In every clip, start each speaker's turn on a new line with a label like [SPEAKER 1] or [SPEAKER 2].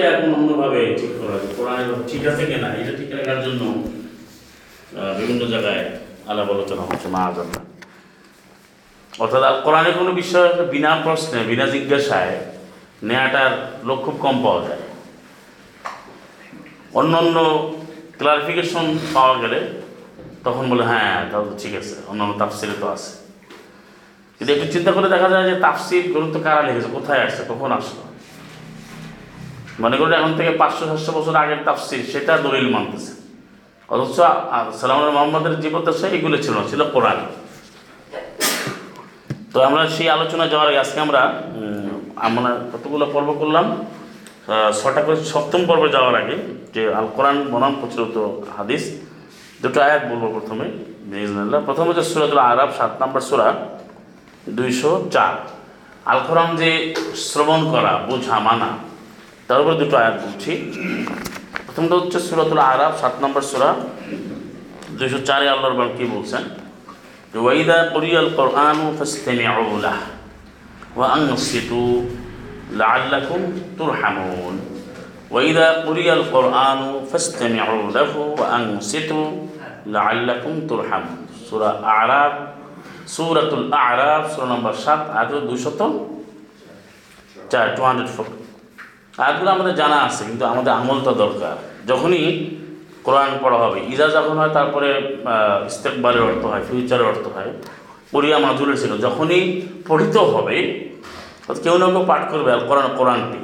[SPEAKER 1] কোরআনকে এখন অন্যভাবে ঠিক করা হয়েছে। কোরআন ঠিক আছে কিনা, এটা ঠিক রাখার জন্য বিভিন্ন জায়গায় আলাপ আলোচনা হচ্ছে মা জন্য অর্থাৎ কোরআনে কোনো বিষয় বিনা প্রশ্নে, বিনা জিজ্ঞাসায় নেয়াটার লোক খুব কম পাওয়া যায়। অন্য অন্য ক্লারিফিকেশন পাওয়া গেলে তখন বলে হ্যাঁ তাহলে তো ঠিক আছে, অন্য অন্য তাফসিরে তো আছে। কিন্তু একটু চিন্তা করে দেখা যায় যে তাফসির গ্রন্থ কারা লিখেছে, কোথায় আসছে, কখন আসলো? মনে করুন এখন থেকে পাঁচশো, সাতশো বছর আগের তাফসির, সেটা দলিল মানতেছে। অথচ সালাম মোহাম্মদের জীবদ্দশা এগুলো ছিল না, ছিল কোরআন। তো আমরা সেই আলোচনা যাওয়ার আগে আজকে আমরা আমরা কতগুলো পর্ব করলাম? ছটা করে, সপ্তম পর্বে যাওয়ার আগে যে আল কোরআন বনাম প্রচলিত হাদিস, দুটো আয়াত বলব প্রথমে প্রথম হচ্ছে সুরাতুল আরব সাত নম্বর সুরা, দুইশো চার। আল কোরআন যে শ্রবণ করা, বোঝা, মানা তার উপরে দুটো আয়াত বলছি। প্রথমটা হচ্ছে সুরাতুল আরব সাত নম্বর সুরা। দুইশো চারে আল্লাহর বান কি বলছেন? ওয়াইদা কুরিয়াল কোরআন ফাসতামিউ লাহ ওয়া আনসিতু লাআল্লাকুম তুরহামুন। ওয়াইদা কুরিয়াল কোরআন ফাসতামিউ লাহু ওয়া আনসিতু লাআল্লাকুম তুরহামুন। সূরা আরাব সূরাতুল আরাব সূরা নম্বর 7 আয়াত 200 চার টু হান্ড্রেড ফোর আয়াতগুলো আমাদের জানা আছে, কিন্তু আমাদের আমলটা দরকার। যখনই কোরআন পড়া হবে ইজা যখন হয়, তারপরে ইস্তেকবারের অর্থ হয় ফিউচারের অর্থ হয়, পড়িয়া মাদুরের ছিল। যখনই পঠিত হবে কেউ না কেউ পাঠ করবে, আর কোরআন, কোরআনটি।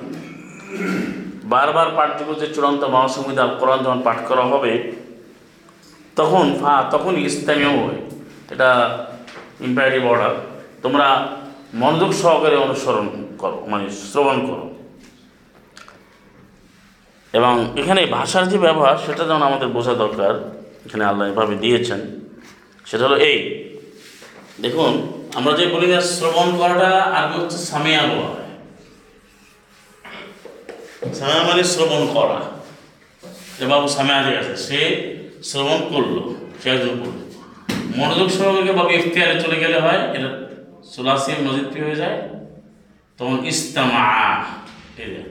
[SPEAKER 1] বারবার পাঠযোগ্য যে চূড়ান্ত আল কোরআন যখন পাঠ করা হবে, তখন, ফা তখন ইসলামীয় হয়। এটা ইম্পারেটিভ অর্ডার তোমরা মনোযোগ সহকারে অনুসরণ করো মানে শ্রবণ করো। এবং এখানে ভাষার যে ব্যবহার, সেটা যেমন আমাদের বোঝা দরকার, এখানে আল্লাহ এভাবে দিয়েছেন, সেটা হলো এই। দেখুন, আমরা যে বলি না শ্রবণ করাটা আগে হচ্ছে সামিয়া বলা হয়। সামিয়া মানে শ্রবণ করা। যে বাবু সামিয়া ঠিক আছে, সে শ্রবণ করল, সে একজন করল। মনোযোগ সহকারে বাবু ইফতিয়ারে চলে গেলে হয়, এটা সুলাসি মসজিদ হয়ে যায়, তখন ইস্তামা, এই যে।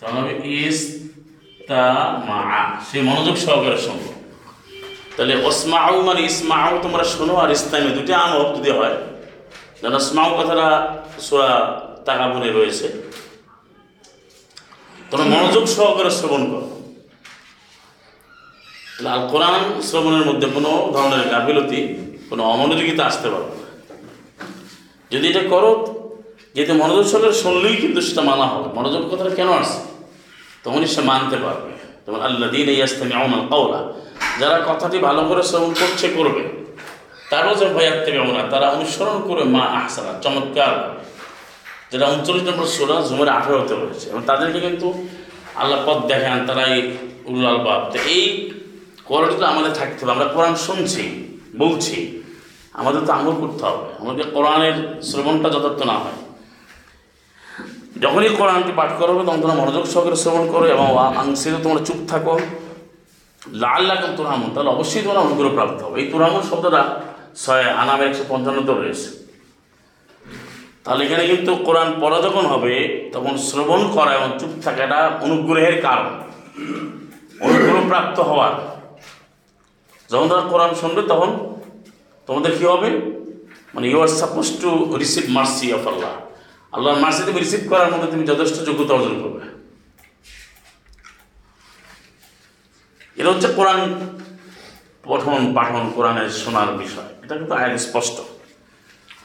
[SPEAKER 1] তখন হবে ইস্তামা, সে মনোযোগ সহকারে শুনলো তাহলে ওসমাউ মানে ইসমাউ, তোমরা শোনো আর ইসলামে দুটি আমল যদি হয়। যেন ইসমাউ কথাটা সুরা তাকাবনে রয়েছে। তোমরা মনোযোগ সহকারে শ্রবণ করো। তাহলে আল কোরআন শ্রবণের মধ্যে কোনো ধরনের গাফিলতি, কোনো অমনোযোগিতা আসতে পারবে যদি এটা করো, যেহেতু মনোযোগ সহকারে শুনলেই কিন্তু সেটা মানা হবে। মনোযোগ কথাটা কেন আসছে? তখনই সে মানতে পারবে। যেমন আল্লাহ দিন এই আসতে মেমন কওলা যারা কথাটি ভালো করে শ্রবণ করছে, করবে। তারও যে ভয়াত্মে বেমনা তারা অনুসরণ করে মা আহসানা, চমৎকার। যেটা উনচল্লিশ নম্বর সোলা জুমের আঠেরোতে রয়েছে এবং তাদেরকে কিন্তু আল্লাহ পথ দেখান তারা এই উল্লাল বাপ তো এই কোয়ালিটিটা আমাদের থাকতে হবে, আমরা কোরআন শুনছি, বলছি। আমাদের তো আমল করতে হবে। আমাদের কোরআনের শ্রবণটা যথার্থ না হয়। যখনই কোরআনটি পাঠ করা, তখন তোমরা মনোযোগ সহকারে শ্রবণ করো এবং আংশিত তোমরা চুপ থাকো। লাল লাগাম তুরামুন তাহলে অবশ্যই তোমরা অনুগ্রহ প্রাপ্ত হবে। এই তুরামুন শব্দটা ছয় আনামে একশো পঞ্চান্নতে রয়েছে তাহলে এখানে কিন্তু কোরআন পড়া যখন হবে, তখন শ্রবণ করা এবং চুপ থাকাটা অনুগ্রহের কারণ। অনুগ্রহ প্রাপ্ত হওয়ার। যখন তারা কোরআন শুনবে, তখন তোমাদের কী হবে? মানে you are suppose to receive mercy of Allah আল্লাহর মার্সি তুমি রিসিভ করার মধ্যে তুমি যথেষ্ট যোগ্যতা অর্জন করবে। এটা হচ্ছে কোরআন পঠন, পাঠন, কোরআনের শোনার বিষয়। এটা কিন্তু আয়াত স্পষ্ট।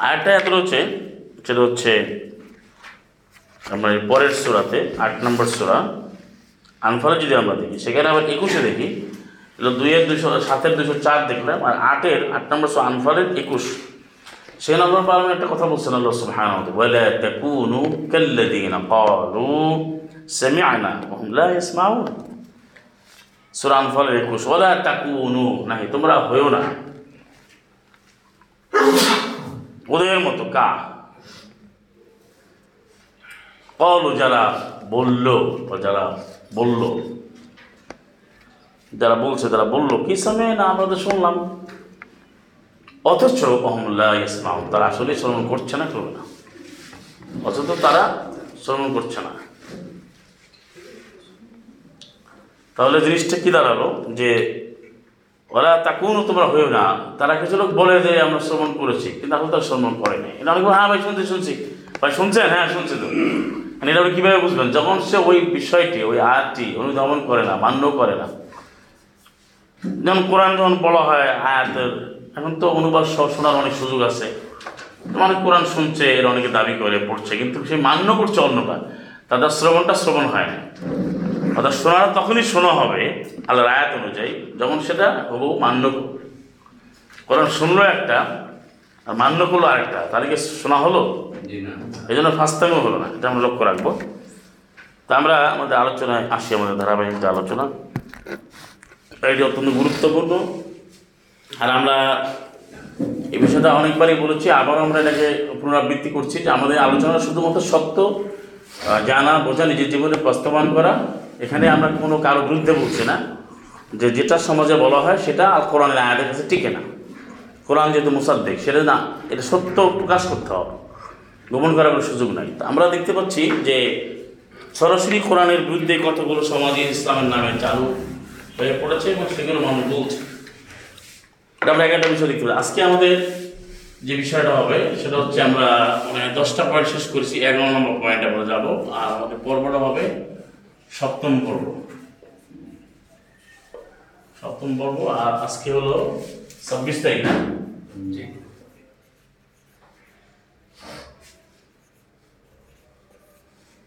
[SPEAKER 1] আয়াতটা এত রয়েছে, সেটা হচ্ছে আমরা পরের সুরাতে, আট নম্বর সুরা, আনফালে যদি আমরা দেখি, সেখানে আবার একুশে দেখি দুইয়ের দুশো সাতের দুশো চার দেখলাম, আর আটের, আট নম্বর সুরা আনফালের একুশ। সেখানে আল্লাহ পালন একটা কথা বলছেন আল্লাহ সুবহানাহু ওয়ালা তাকুনু কাল্লাযীনা ক্বালু সামি'না ওয়া হুম লা ইয়াসমাউন। সূরা আনফালের একুশ, ওয়ালা তাকুনু, নাহি, তোমরা হয়েও না। ওদের মতো কা? কলু যারা বলল যারা বলল, যারা বলছে তারা বলল, কি সময় না আমরা তো শুনলাম। অথচ ইসলাম তারা আসলে শ্রবণ করছে না করবে না। অথচ তারা শ্রমণ করছে না। তাহলে জিনিসটা কি দাঁড়াল? যে ওরা তাকুনও তোমরা হয়েও না। তারা কিছু লোক বলে যে, আমরা শ্রমণ করেছি। কিন্তু আসলে তারা শ্রবণ করে নাই। এটা অনেক হ্যাঁ ভাই, শুনছি শুনছি। ভাই, শুনছেন? হ্যাঁ শুনছি তো। মানে এটা আপনি কীভাবে বুঝবেন? যখন সে ওই বিষয়টি, ওই আয়াতটি অনুধাবন করে না, মান্য করে না, যেমন কোরআন যখন বলা হয়, আয়াতের এখন তো অনুবাদ সহ শোনার অনেক সুযোগ আছে। অনেক কোরআন শুনছে এর অনেকে দাবি করে পড়ছে কিন্তু সে মান্য করছে অন্যটা তাদের শ্রবণটা শ্রবণ হয় না। অর্থাৎ শোনাটা তখনই শোনা হবে আল্লাহর আয়াত অনুযায়ী যখন সেটা হবু মান্য কোরআন শুনলো একটা আর মান্য করল আরেকটা তাহলে কি শোনা হলো? এই জন্য ফাস্টাংও হলো না এটা আমরা লক্ষ্য রাখব। তা আমরা আমাদের আলোচনায় আসি আমাদের ধারাবাহিক আলোচনা। এটি অত্যন্ত গুরুত্বপূর্ণ। আর আমরা এই বিষয়টা অনেকবারই বলেছি আবার আমরা এটাকে পুনরাবৃত্তি করছি যে আমাদের আলোচনা শুধুমাত্র সত্য জানা, বোঝা, নিজের জীবনে বাস্তবায়ন করা, এখানে আমরা কোনো কারও বিরুদ্ধে বলছি না। যে যেটা সমাজে বলা হয় সেটা আর কোরআনের আয়াতের কাছে টিকে না। কোরআন যেহেতু মুসাদ্দেক, সেটা না, এটা সত্য প্রকাশ করতে হবে। গোপন করার কোনো সুযোগ নাই। আমরা দেখতে পাচ্ছি যে সরাসরি কোরআনের বিরুদ্ধে কতগুলো সমাজে ইসলামের নামে চালু হয়ে পড়েছে এবং সেগুলো মানুষ বলছে। আমরা একটা বিষয় দেখতে পাই আজকে আমাদের যে বিষয়টা হবে, সেটা হচ্ছে আমরা মানে দশটা পয়েন্ট শেষ করেছি, এগারো নম্বর পয়েন্ট আমরা যাব। আর আমাদের পর্বটা হবে সপ্তম পর্ব। সপ্তম পর্ব, আর আজকে হলো ছাব্বিশ তারিখ না?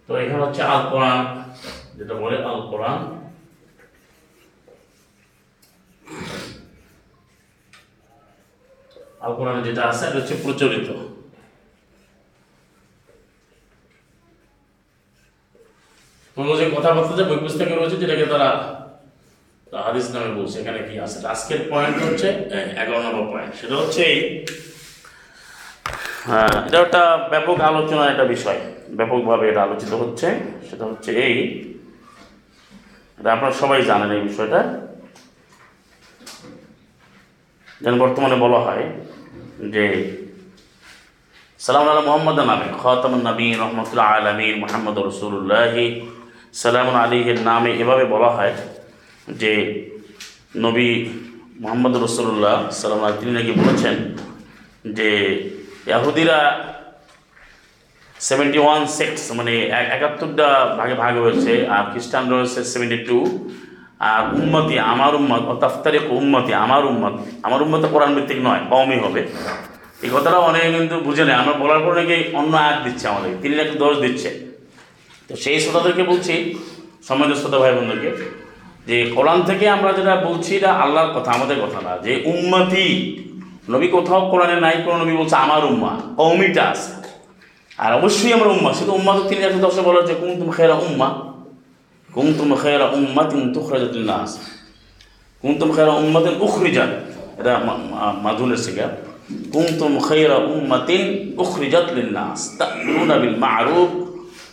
[SPEAKER 1] তো এখানে হচ্ছে আল কোরআন, যেটা বলে আল কোরআন। আল যেটা আছে এটা হচ্ছে প্রচলিত। কোনো যে কথাবার্তা যে বই পুস্তকে রয়েছে যেটাকে তারা হাদিস নামে বলছে এখানে কি আছে? আজকের পয়েন্ট হচ্ছে এ, এগারো নম্বর পয়েন্ট সেটা হচ্ছে এই হ্যাঁ এটা একটা ব্যাপক আলোচনার একটা বিষয় ব্যাপকভাবে এটা আলোচিত হচ্ছে। সেটা হচ্ছে এই এটা আপনারা সবাই জানেন এই বিষয়টা। যেন বর্তমানে বলা হয় যে, সালাম আল্লাহ মোহাম্মদ নামে খতামুন নবী রহমতুল্লাহ আলমীর মোহাম্মদ রসুল্লাহি সালাম আলীহের নামে এভাবে বলা হয় যে, নবী মোহাম্মদ রসুল্লাহ সালাম আলী তিনি নাকি বলেছেন যে, ইয়াহুদিরা সেভেন্টি ওয়ান সেক্টস মানে এক- একাত্তরটা ভাগে ভাগ হয়েছে আর খ্রিস্টান রয়েছে সেভেন্টি টু আর উম্মতি আমার উম্মত অতাফতারিক উম্মতি আমার উম্মত। আমার উম্মত কোরআন ভিত্তিক নয় কমই হবে। এই কথাটা অনেকে কিন্তু বুঝে নেয়। আমরা বলার পর নাকি অন্য আয়াত দিচ্ছে আমাদের তিনি নাকি দোষ দিচ্ছে। তো সেই শ্রোতাদেরকে বলছি, সম্মানিত শ্রোতা ভাই বোনদেরকে যে কোরআন থেকে আমরা যেটা বলছি এটা আল্লাহর কথা, আমাদের কথা না। যে উম্মতি, নবী কোথাও কোরআনে নাই, কোনো নবী বলছে আমার উম্মা কৌমিটা আছে। আর অবশ্যই আমরা উম্মা, শুধু উম্মা তো তিনি একশো দশে বলা হচ্ছে কুমতুম খেরা উম্মা। কুমতুম খেরা উম্মা তিন তুখরাজাতুল নাস কুমতুম খেরা উম্মাতিন উখরিজাত, এটা মাধুলের শিখা কুমতুম খেরা উম্মাতিন উখরিজাত লিন নাস তা'মুরুনা বিল মা'রুফ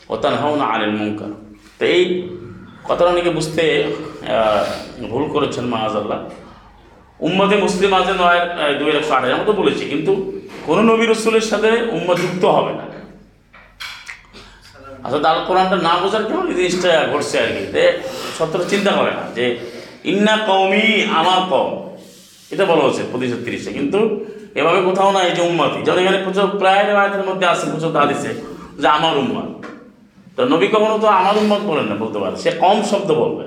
[SPEAKER 1] ওয়া তানহাউনা 'আনিল মুনকার। তো এই কথাটা অনেকে বুঝতে ভুল করেছেন মাআযাল্লাহ উম্মতে মুসলিম আছে নয় দুই একশো আঠাশ আমরা তো বলেছি। কিন্তু কোনো নবী রসুলের সাথে উম্মা যুক্ত হবে না। আসলে আল কোরআনটা না বোঝার কেমন এই জিনিসটা ঘটছে আর কি। সত্যটা চিন্তা করে না, যে ইন্না কওমি আমার কম এটা বলা হচ্ছে প্রতিশোধ তিরিশে। কিন্তু এভাবে কোথাও না এই যে উম্মতি। যেমন এখানে প্রচুর প্রায় আয়াতের মধ্যে আছে, প্রচুর হাদিসে যে আমার উম্মত। তো নবী কখনো তো আমার উম্মত বলেন না, বলতে পারে। সে কম শব্দ বলবে।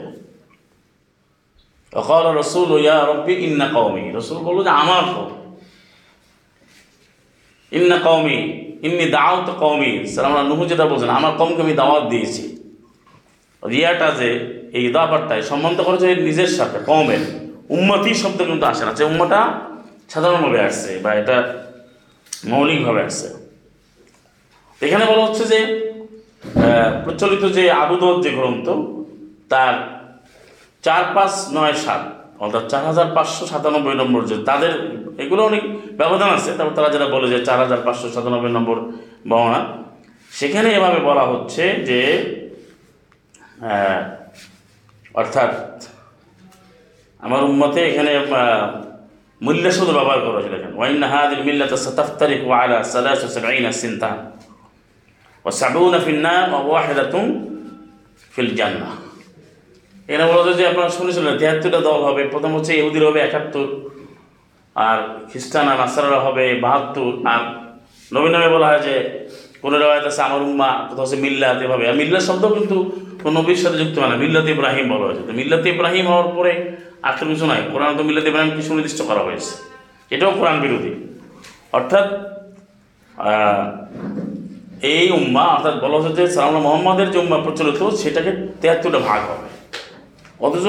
[SPEAKER 1] তখন রসুল, ইয়া রব্বি, ইন্না কওমি। রসুল বলল যে আমার কম ইন্না কওমি। ইন্নি দাওয়াত কওমি। সালাম নুহু যেটা বলছেন, আমার কমকে আমি দাওয়াত দিয়েছি। রিয়াটা যে এই দাবারটায় সম্বন্ধ করেছে নিজের সাথে কমের উন্মতি শব্দ কিন্তু আসে না। যে উম্মটা সাধারণভাবে আসছে বা এটা মৌলিকভাবে আসছে। এখানে বলা হচ্ছে যে প্রচলিত যে আবুদত যে গ্রন্থ, তার চার পাঁচ নয় সাত অর্থাৎ চার হাজার পাঁচশো সাতানব্বই নম্বর যে তাদের এগুলো অনেক ব্যবধান আছে। তারপর তারা যেটা বলে যে চার হাজার পাঁচশো সাতানব্বই নম্বর বর্ণনা, সেখানে এভাবে বলা হচ্ছে যে অর্থাৎ আমার উম্মতে এখানে মূল্য শুধু ব্যবহার করা হয়েছিল এখানে। ওয়াইন হাদিল মিল্লাত সাতাফতারিক ওয়ালা সালাস সাবঈনা সিনতা ওয়া সাবউনা ফিন নার ওয়া ওয়াহিদাতুন ফিল জান্নাহ। এখানে বলা যে আপনারা শুনেছিলেন তিয়াত্তরটা দল হবে। প্রথম হচ্ছে ইহুদির হবে একাত্তর, আর খ্রিস্টান আর নাসারা হবে বাহাত্তর, আর নবীন নামে বলা হয় যে কোনো রেওয়ায়ত আছে আমার উম্মা, কোথাও হচ্ছে মিল্লাত এভাবে। আর মিল্লাত শব্দ কিন্তু কোনো নবীর সাথে যুক্ত হয় না, মিল্লাত ইব্রাহিম বলা হয়েছে। তো মিল্লাত ইব্রাহিম হওয়ার পরে আখের কিছু নয় কোরআন তো মিল্লাত ইব্রাহিমকে সুনির্দিষ্ট করা হয়েছে। এটাও কোরআন বিরোধী। অর্থাৎ এই উম্মা, অর্থাৎ বলা হচ্ছে যে সালাম মোহাম্মদের যে উম্মা প্রচলিত, সেটাকে তেহাত্তরটা ভাগ হবে। অথচ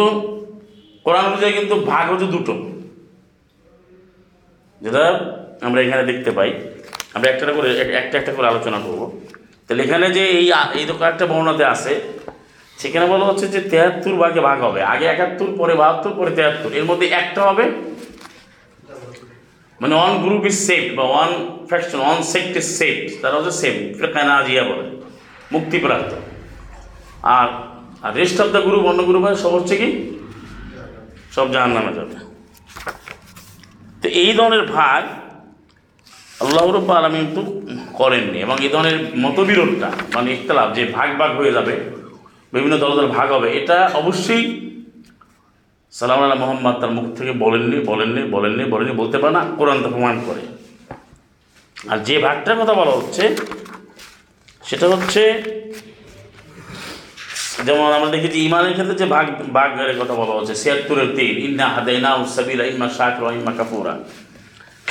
[SPEAKER 1] কোরআন অনুযায়ী কিন্তু ভাগ হচ্ছে দুটো। যেটা আমরা এখানে দেখতে পাই। আমরা একটা করে, একটা একটা করে আলোচনা করব। তাহলে এখানে যে এই এই তো একটা বর্ণাতে আছে, সেখানে বলা হচ্ছে যে তেহাত্তর ভাগে ভাগ হবে। আগে একাত্তর, পরে বাহাত্তর, পরে তেহাত্তর। এর মধ্যে একটা হবে। মানে ওয়ান গ্রুপ ইজ সেফ বা one faction one sect is safe তারা হচ্ছে সেফ ফেকানা আজিয়া বলে। মুক্তিপ্রাপ্ত। আর আর রেস্ট অফ দ্য গ্রুপ অন্য গ্রুপ সব হচ্ছে কি? সব জাহান নামে যাবে। তো এই ধরনের ভাগ আল্লাহ রব্বা আলমী কিন্তু করেননি এবং এই ধরনের মতবিরোধটা মানে ইখতলাফ, যে ভাগ ভাগ হয়ে যাবে, বিভিন্ন দল দল ভাগ হবে, এটা অবশ্যই সালাম আল্লাহ মোহাম্মদ তার মুখ থেকে বলেননি বলেননি বলেননি বলেননি, বলতে পারে না, কোরআন তো প্রমাণ করে। আর যে ভাগটার কথা বলা হচ্ছে, সেটা হচ্ছে যেমন আমরা দেখেছি ইমানের ক্ষেত্রে যে ভাগ ভাগের কথা বলা হচ্ছে, ছিয়াত্তরের তিন ইন্না হাদাইনা উসাবিলা ইম্মা শাকর ইম্মা কাপুরা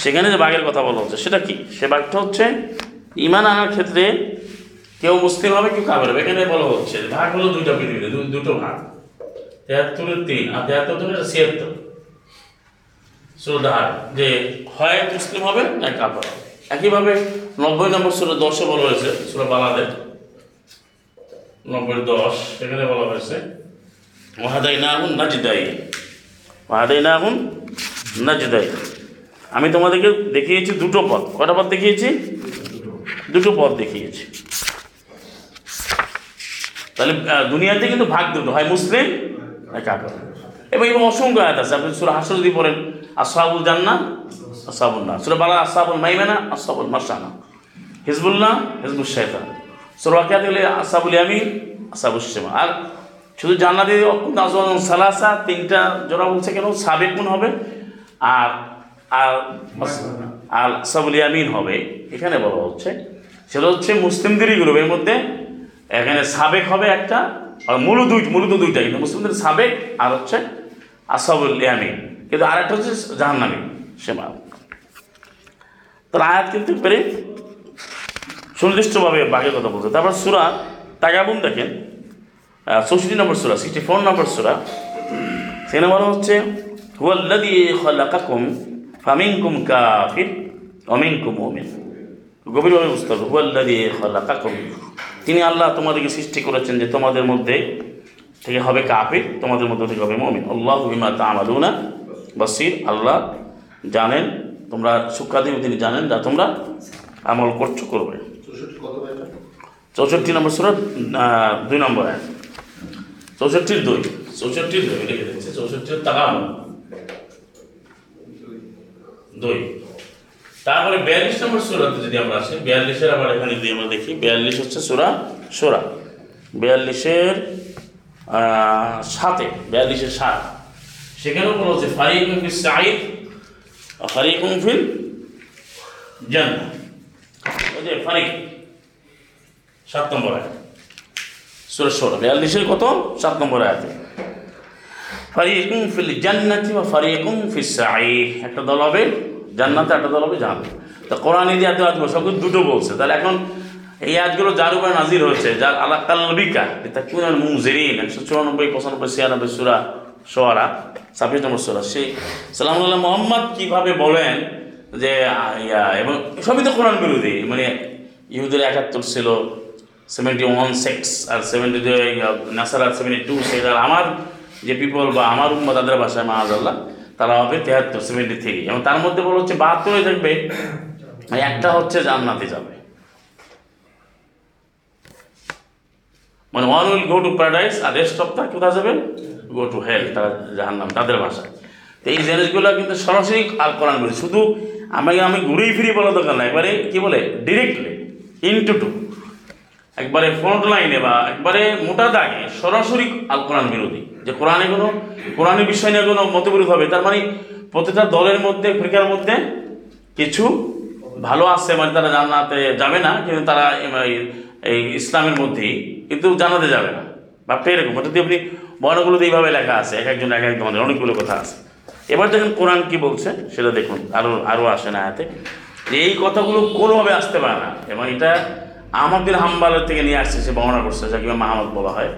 [SPEAKER 1] সেখানে যে ভাগের কথা বলা হচ্ছে, সেটা কি? সে বাঘটা হচ্ছে ইমান আনার ক্ষেত্রে কেউ মুসলিম হবে, কেউ কাবের হবে। এখানে বলা হচ্ছে ভাগ হলো দুইটা পৃথিবীতে দুটো ভাগ। তেহাত্তরের তিন আর তেহাত্তর ধরে ছিয়াত্তর। সুরদাহার যে হয় মুসলিম হবে না কাপড় হবে। একইভাবে নব্বই নম্বর সুরে দশে বলা হয়েছে সুরে বালাদের। নব্বই দশ সেখানে বলা হয়েছে। ওহাদাই না আগুন নাজিদাই ওহাদাই না আগুন নাজিদাই আমি তোমাদেরকে দেখিয়েছি দুটো পথ। কটা পথ দেখিয়েছি? দুটো পথ দেখিয়েছি। তাহলে দুনিয়াতে কিন্তু ভাগ দুটো হয়, মুসলিম না কাফের। এবং এবং অসংখ্য আয়াত আছে। আপনি সুরা হাসর যদি পড়েন আসাবুল জান্না আসাবুল না সুরা বালা আসাবুল মাইমেনা আসাবুল মাসানা হিজবুল্লাহ হিজবুল শৈতান সুরাকিয়াত গেলে আসাবুল ইয়ামিন, আসাবুল শেমা আর শুধু জান্নাতি সালাসা তিনটা জোড়া বলছে কেন? সাবেক গুণ হবে? আর আর আর আসাবুল ইয়ামিন হবে। এখানে বলা হচ্ছে, সেটা হচ্ছে মুসলিমদেরই গ্রুপ এর মধ্যে এখানে সাবেক হবে একটা, আর মূল দুই মূলত দুইটা কিন্তু মুসলিমদের সাবেক আর হচ্ছে আসাবুল ইয়ামিন। কিন্তু আরেকটা হচ্ছে জাহান্নামী সেমা। তার আয়াত কিন্তু পেরে সুনির্দিষ্টভাবে বাঘের কথা বলছে। তারপর সুরা তাগাবুন দেখেন। চৌষট্টি নম্বর সুরা সিক্সটি ফোর নম্বর সুরা। সেখানে বলা হচ্ছে হুয়াল্লাদি ফামিনকুম কাফির অমিনকুম মুমিন। গভীরভাবে বুঝতে হবে হুয়াল্লাদি খালাকাকুম। তিনি আল্লাহ তোমাদেরকে সৃষ্টি করেছেন যে তোমাদের মধ্যে থেকে হবে কাফির, তোমাদের মধ্যে থেকে হবে মমিন। আল্লাহ বিমা তামালুনা, বাসির আল্লাহ জানেন, তোমরা সুখ্যাদিন তিনি জানেন যা তোমরা আমল করছ, করবে। চৌষট্টি নম্বর সুরা দুই নম্বর এক চৌষট্টির দুই চৌষট্টির দুই, লিখে দিচ্ছে চৌষট্টির তাকাম দুই। তারপরে বিয়াল্লিশ নম্বর সুরাতে যদি আমরা আসি, বিয়াল্লিশের আবার এখানে যদি আমরা দেখি, বিয়াল্লিশ হচ্ছে সুরা সোরা। বিয়াল্লিশের সাতে, বিয়াল্লিশের সাত। সেখানেও বলা হচ্ছে ফারিকুম ফিল সাইদ ফারিকুম ফিল জান্নাহ। ওই যে ফারিক। সাত নম্বর আয়াত। সুরা সোরা বিয়াল্লিশের কত? সাত নম্বর আয়াতে। ফারিকুম ফিল জান্নাতি বা ফারিকুম ফিস একটা দল হবে জান্নাতে, একটা দল হবে জাহান্নামে। তো কোরআন দিয়ে এত আয়াতগুলো সব দুটো বলছে। তাহলে এখন এই আয়াতগুলো যার উপরে নাজির হয়েছে, যার আল্লাহ কাল্লবিকা এটা কোন মুজিরিন একশো চুরানব্বই, পঁচানব্বই, ছিয়ানব্বই সুরা সোয়ারা, ছাব্বিশ নম্বর সুরা। সেই সালামুল্লাহ মোহাম্মদ কীভাবে বলেন যে এবং সবই তো কোরআন বিরোধী। মানে ইহুদের একাত্তর ছিল সেভেন্টি ওয়ান সেক্স আর সেভেন্টি নাসার আর সেভেন্টি টু সেক্স আর আমার যে পিপল বা আমার উম্মা তাদের ভাষায় মাহাজাল্লাহ তারা হবে তেহাত্তর সেভেন্টি থ্রি এবং তার মধ্যে বলা হচ্ছে বাহাত্তরে থাকবে একটা হচ্ছে জান্নাতে যাবে। মানে one will go to paradise R rest of the কোথায় যাবে? গো টু হেল তারা জাহান্নাম, তাদের ভাষায়। তো এই জিনিসগুলো কিন্তু সরাসরি আল কোরআন বলি। শুধু আমাকে আমি ঘুরেই ফিরে বলা দরকার না এবারে কি বলে? ডিরেক্টলি ইনটু টু একবারে ফ্রন্ট লাইনে বা একবারে মোটা দাগে সরাসরি আল কোরআন বিরোধী। যে কোরআনে কোনো, কোরআনের বিষয় নিয়ে কোনো মতবিরোধ হবে, তার মানে প্রতিটা দলের মধ্যে ফ্রিকার মধ্যে কিছু ভালো আছে মানে তারা জান্নাতে যাবে না, কিন্তু তারা এই- এই ইসলামের মধ্যেই কিন্তু জানাতে যাবে না। ভাবটা এরকম অর্থাৎ আপনি বর্ণগুলোতে এইভাবে লেখা আছে, এক একজন, এক এক ধরনের, অনেকগুলো কথা আছে। এবার দেখেন কোরআন কি বলছে, সেটা দেখুন আরও আরও আসে না হাতে। এই কথাগুলো কোনোভাবে আসতে পারে না, এবং এটা আমাদের হাম্বালের থেকে নিয়ে আসছে, সে বর্ণনা করছে, যাকে ইমাম মাহমদ বলা হয়।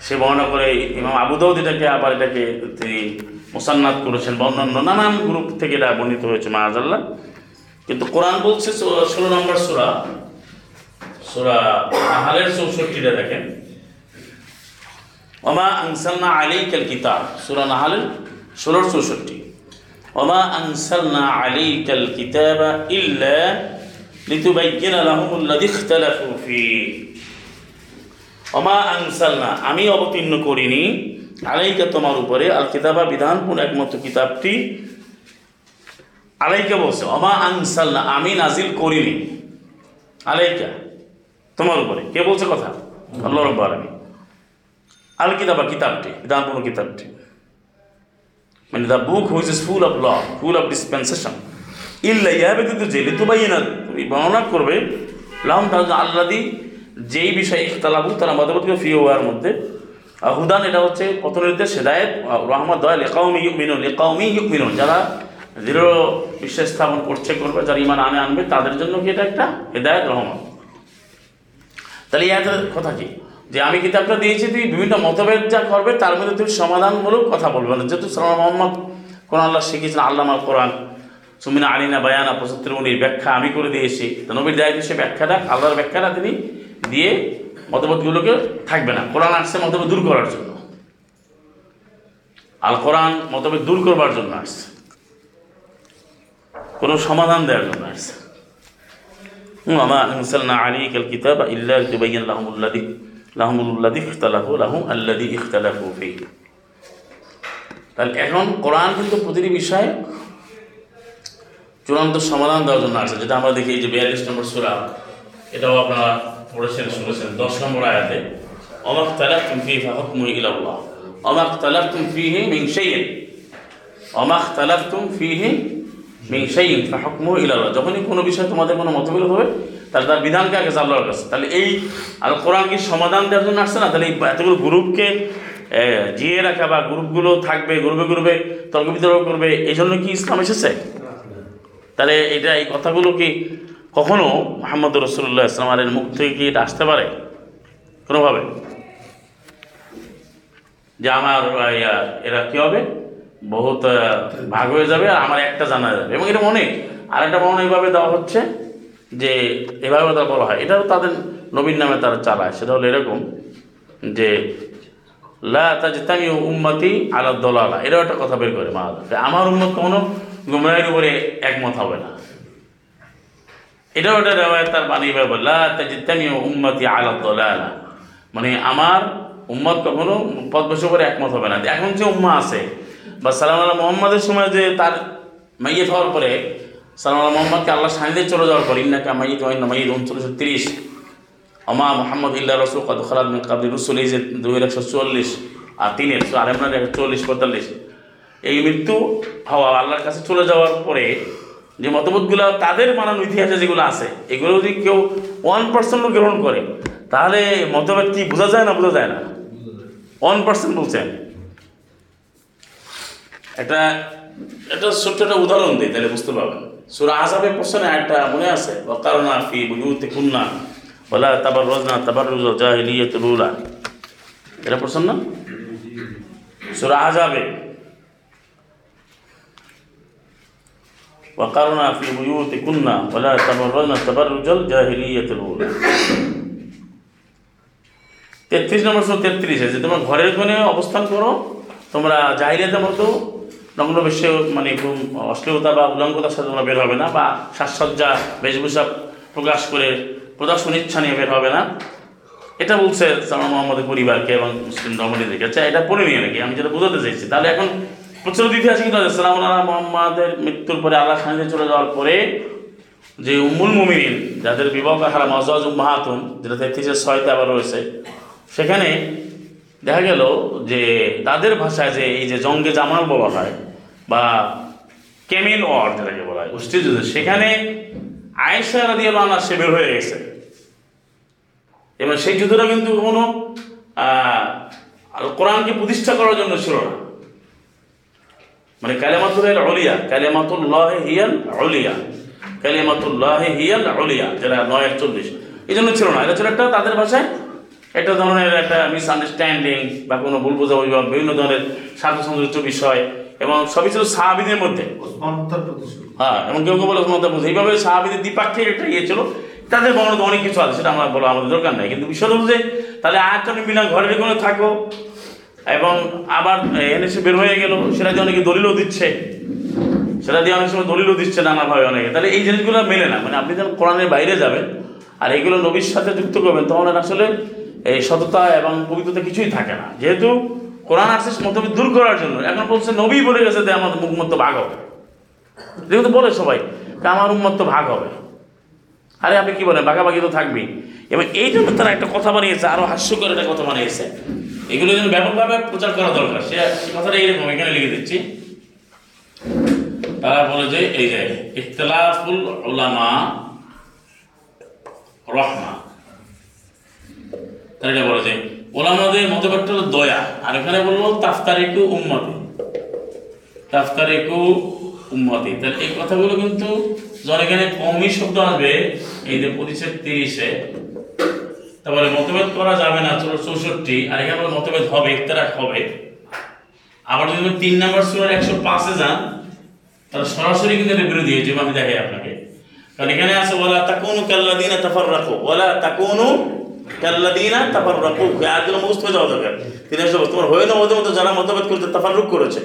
[SPEAKER 1] সে বর্ণনা করে ইমাম আবু দাউদ এটাকে আবার এটাকে তিনি মোসান্নাত করেছেন বা নানান গ্রুপ থেকে এটা বর্ণিত হয়েছে মাহাজাল্লাহ কিন্তু কোরআন বলছে ষোলো- নম্বর সুরা সুরা আহালের চৌষট্টিটা দেখেন। ওমা আনসালনা আলাইকাল কিতাব, সূরা নাহালের 16 চৌষট্টি। ওমা আনসালনা আলাইকাল কিতাবা ইল্লা লিতুবাইয়িনা লাহুমুল্লাযী ইখতালাফু ফী। ওমা আনসালনা, আমি অবতীর্ণ করিনি। আলাইকা তোমার উপরে আল কিতাবা বিধানপূর্ণ একমাত্র কিতাবটি। আলাইকা বলছে অমা আনসালনা, আমি নাজিল করিনি। আলাইকা, তোমার উপরে। কে বলছে কথা? আল্লাহ আল কিতাবা কিতাবটি, বিধানপূর্ণ কিতাবটি। মানে the book which is full of law, full of dispensation. ইল্লা ইহা ব্যতীত যে লিতুবাইনা তুমি বর্ণনা করবে, লাহম তাহলে আল্লাদি যেই বিষয়ে ইখতালাবু তারা মতবতকে ফি হওয়ার মধ্যে। হুদান এটা হচ্ছে পথ নির্দেশ হেদায়ত রহমত, দয়া লেকাউমি ইউমিনুন লেকাউমি ইউমিনুন। যারা দৃঢ় বিশ্বাস স্থাপন করছে, করবে, যারা ইমান আনে, আনবে, তাদের জন্য কি এটা একটা হেদায়ত, রহমত? তাহলে এই আয়াতের কথা কি? যে আমি কিতাবটা দিয়েছি তুই বিভিন্ন মতভেদ যা করবে, তার মধ্যে তুই সমাধানমূলক কথা বলবে না। যেহেতু সালাম মোহাম্মদ কোরআন আল্লাহ শিখিয়েছেন, আল্লামা কোরআন। সুমিনা আলিনা বায়ানা পঁচাত্তর মনির ব্যাখ্যা আমি করে দিয়েছি তো নবীর দায়িত্ব সে ব্যাখ্যাটা আল্লাহর ব্যাখ্যাটা তিনি দিয়ে মতবোধগুলোকে থাকবে না। কোরআন আসছে মতভেদ দূর করার জন্য। আল কোরআন মতভেদ দূর করবার জন্য আসছে। কোনো সমাধান দেওয়ার জন্য আসছে। কাল কিতাব তাহলে এখন কোরআন কিন্তু প্রতিটি বিষয়ে চূড়ান্ত সমাধান দেওয়ার জন্য আসে যেটা আমরা দেখি যে বিয়াল্লিশ নম্বর সুরা, এটাও আপনারা পড়েছেন, শুনেছেন। দশ নম্বর আয়াতে অমাক তালাক ফি হুকমু ইলাল্লাহ। অমাক তালাক ফিহি মিন শাইইন। অমাক তালাক ফিহি মিন শাইইন ফাহুকমু ইলাল্লাহ। যখনই কোনো বিষয়ে তোমাদের কোনো মতবিরোধ হবে, তাহলে তার বিধানকে আগে আল্লাহর কাছে। তাহলে এই আর কোরআন কি সমাধান দেওয়ার জন্য আসছে না? তাহলে এই এতগুলো গ্রুপকে জিয়ে রাখা বা গ্রুপগুলো থাকবে, গ্রুপে গ্রুপে তর্ক বিতর্ক করবে, এই জন্য কি ইসলাম এসেছে? তাহলে এটা এই কথাগুলো কি কখনো মোহাম্মদ রসুল্লাহ ইসলামের মুখ থেকে কি এটা আসতে পারে? কোনোভাবে? যে আমার এরা কি হবে? বহুত ভাগ হয়ে যাবে আর আমার একটা জানা যাবে। এবং এটা অনেক আর একটা বর্ণনা এইভাবে দেওয়া হচ্ছে যে এভাবে তারা বলা হয়। এটাও তাদের নবীন নামে তারা চালায়। সেটা হলো এরকম যে লা তাজতামি উম্মতি আলা দলালা। এটাও একটা কথা বের করে, মা। আমার উম্মত কোনো গুমরাহের উপরে একমত হবে না। এটাও একটা রেওয়ায়ত, তার বানিয়ে বের লা তাজতামি উম্মতি আলা দলালা। মানে আমার উম্মত কখনো পদবেশ উপরে একমত হবে না। এখন যে উম্মা আছে, বা সালাম আল্লাহ মোহাম্মদের সময় যে তার মাইয়ে হওয়ার পরে, সালাম আল্লাহ মোহাম্মদকে আল্লাহ সানিদে চলে যাওয়ার পর, ইন্নাকা ইন্না মাইয়িত উনচল্লিশশো তিরিশ। অমা মোহাম্মদ ইল্লা রসুল কদ খালাদ কাবলি রসুল, এই যে দুই একশো চুয়াল্লিশ আর তিন একশো আর আপনার একশো চল্লিশ, পঁয়তাল্লিশ। এই মৃত্যু হওয়া আল্লাহর কাছে চলে যাওয়ার পরে যে মতবোধগুলো তাদের মানানো ইতিহাসে যেগুলো আছে, এগুলো যদি কেউ ওয়ান পার্সেন্টও গ্রহণ করে, তাহলে মতভেদ কি বোঝা যায় না বোঝা যায় না? ওয়ান পার্সেন্ট বলছেন। একটা একটা ছোট্ট একটা উদাহরণ দিই, তাহলে বুঝতে পারবেন। সুরা আজাবের প্রশ্নে একটা মনে আছে অকারণা ফি বুয়ুতে কুন্না বলা তাবার রোজনা তাবার রোজ জাহিলিয়ত রুলা এটা প্রশ্ন না সুরা আজাবে وقرنا في بيوتكن ولا تبرجن تبرج الجاهلية الأولى তেত্রিশ নম্বর সব তেত্রিশে যে তোমরা ঘরের কোণে অবস্থান করো তোমরা জাহিরিয়াতের মতো নগ্ন বিশ্বে মানে খুব অশ্লীলতা বা উলঙ্গতার সাথে তোমরা বের হবে না বা সাজসজ্জা বেশভূষা প্রকাশ করে প্রদর্শন ইচ্ছা নিয়ে বের হবে না। এটা বলছে সালাম মোহাম্মদের পরিবারকে এবং মুসলিম ধর্মনীদেরকে আচ্ছা এটা পড়ে নিয়ে নাকি? আমি যেটা বোঝাতে চাইছি। তাহলে এখন প্রচলিত ইতিহাসে কিন্তু আছে, সালাম আল্লাহ মোহাম্মদের মৃত্যুর পরে আল্লাহ সানিধ্যে চলে যাওয়ার পরে যে উম্মুল মুমিনিন, যাদের বিবাহ হারাম আজাজ মাহাতুন, যেটা তেত্রিশের ছয়তে আবার রয়েছে, সেখানে দেখা গেল যে তাদের ভাষায় যে এই যে জঙ্গে জামাল বলা হয় বা কেমিল ওয়ার যেটাকে বলা হয় উষ্টি যুদ্ধ, সেখানে আয়েশা রাদি আল্লাহ সে বের হয়ে গেছে। এবং সেই যুদ্ধটা কিন্তু কোনো কোরআনকে প্রতিষ্ঠা করার জন্য ছিল না। মানে কালেমাতুল্লাহ অলিয়া কালেমাতুল্লাহ হিয়াল অলিয়া কালেমাতুল্লাহ হিয়াল অলিয়া যেটা নয় একচল্লিশ। এই জন্য ছিল না। এটা ছিল একটা তাদের ভাষায় একটা ধরনের একটা মিসআন্ডারস্ট্যান্ডিং বা কোনো ভুল বোঝাবুঝি বা বিভিন্ন ধরনের স্বার্থ সংযুক্ত বিষয়, এবং সবই ছিল সাহাবিদের মধ্যে। হ্যাঁ এবং কেউ কেউ বলে মমতা বুঝে এইভাবে সাহাবিদের দ্বিপাক্ষিক একটা ইয়ে ছিল, তাদের বর্ণনা অনেক কিছু আছে, সেটা আমরা বলো আমাদের দরকার নাই। কিন্তু বিষয় যে, তাহলে আটটা মিলা ঘরের কোনো থাকো, এবং আবার এনে সে বের হয়ে গেল, সেটা দিয়ে অনেকে দলিলও দিচ্ছে। সেটা দিয়ে অনেক সময় দলিলও দিচ্ছে নানাভাবে অনেকে। তাহলে এই জিনিসগুলো মেলে না। মানে আপনি যখন কোরআনের বাইরে যাবেন, আর এগুলো নবীর সাথে যুক্ত করবেন, তখন আর আসলে এই সততা এবং পবিত্রতা কিছুই থাকে না। যেহেতু কোরআন আসছে মতভেদ দূর করার জন্য। এখন বলছে, নবী বলে গেছে যে আমাদের মতো যেহেতু বলে সবাই আমার উন্মত তো ভাগ হবে। আরে আপনি কি বলেন, ভাগাভাগি তো থাকবেই। এবং এই জন্য তারা একটা কথা বানিয়েছে, আরও হাস্যকর একটা কথা বানিয়েছে। এগুলো যেন ব্যাপকভাবে প্রচার করা দরকার। সে কথাটা এইরকম, এখানে লিখে দিচ্ছি। তারা বলে যে, এই যে, ইখতলাফুল উলামা রহমা। তারা এটা বলে যে ওলামাদের মতবাদটা হলো দয়া। আর এখানে বলল তাফতারিকু উম্মতি। তাফতারিকু উম্মতি। তাহলে এই কথাগুলো কিন্তু এখানে কমই শব্দ আসবে এই যে পঁচিশের তিরিশে। তারপরে মতভেদ করা যাবে না চৌষট্টি। আর এখানে মতভেদ হবে ইফতারাক হবে। আবার যদি তিন নম্বর সুরের একশো পাঁচে যান, তাহলে সরাসরি কিন্তু এটা বিরোধী হয়েছে আমি দেখাই আপনাকে। কারণ এখানে আছে ওলা তাকুনু কাল্লাদিনা তাফার রাখো ওলা তাকুনু কাল্লাদিনা তাফার রাখো আয়াতগুলো মুখস্থ হয়ে যাওয়া দরকার। তিনি তোমার হয়ে না ওদের মতো যারা মতভেদ করতে তাফারুক করেছে।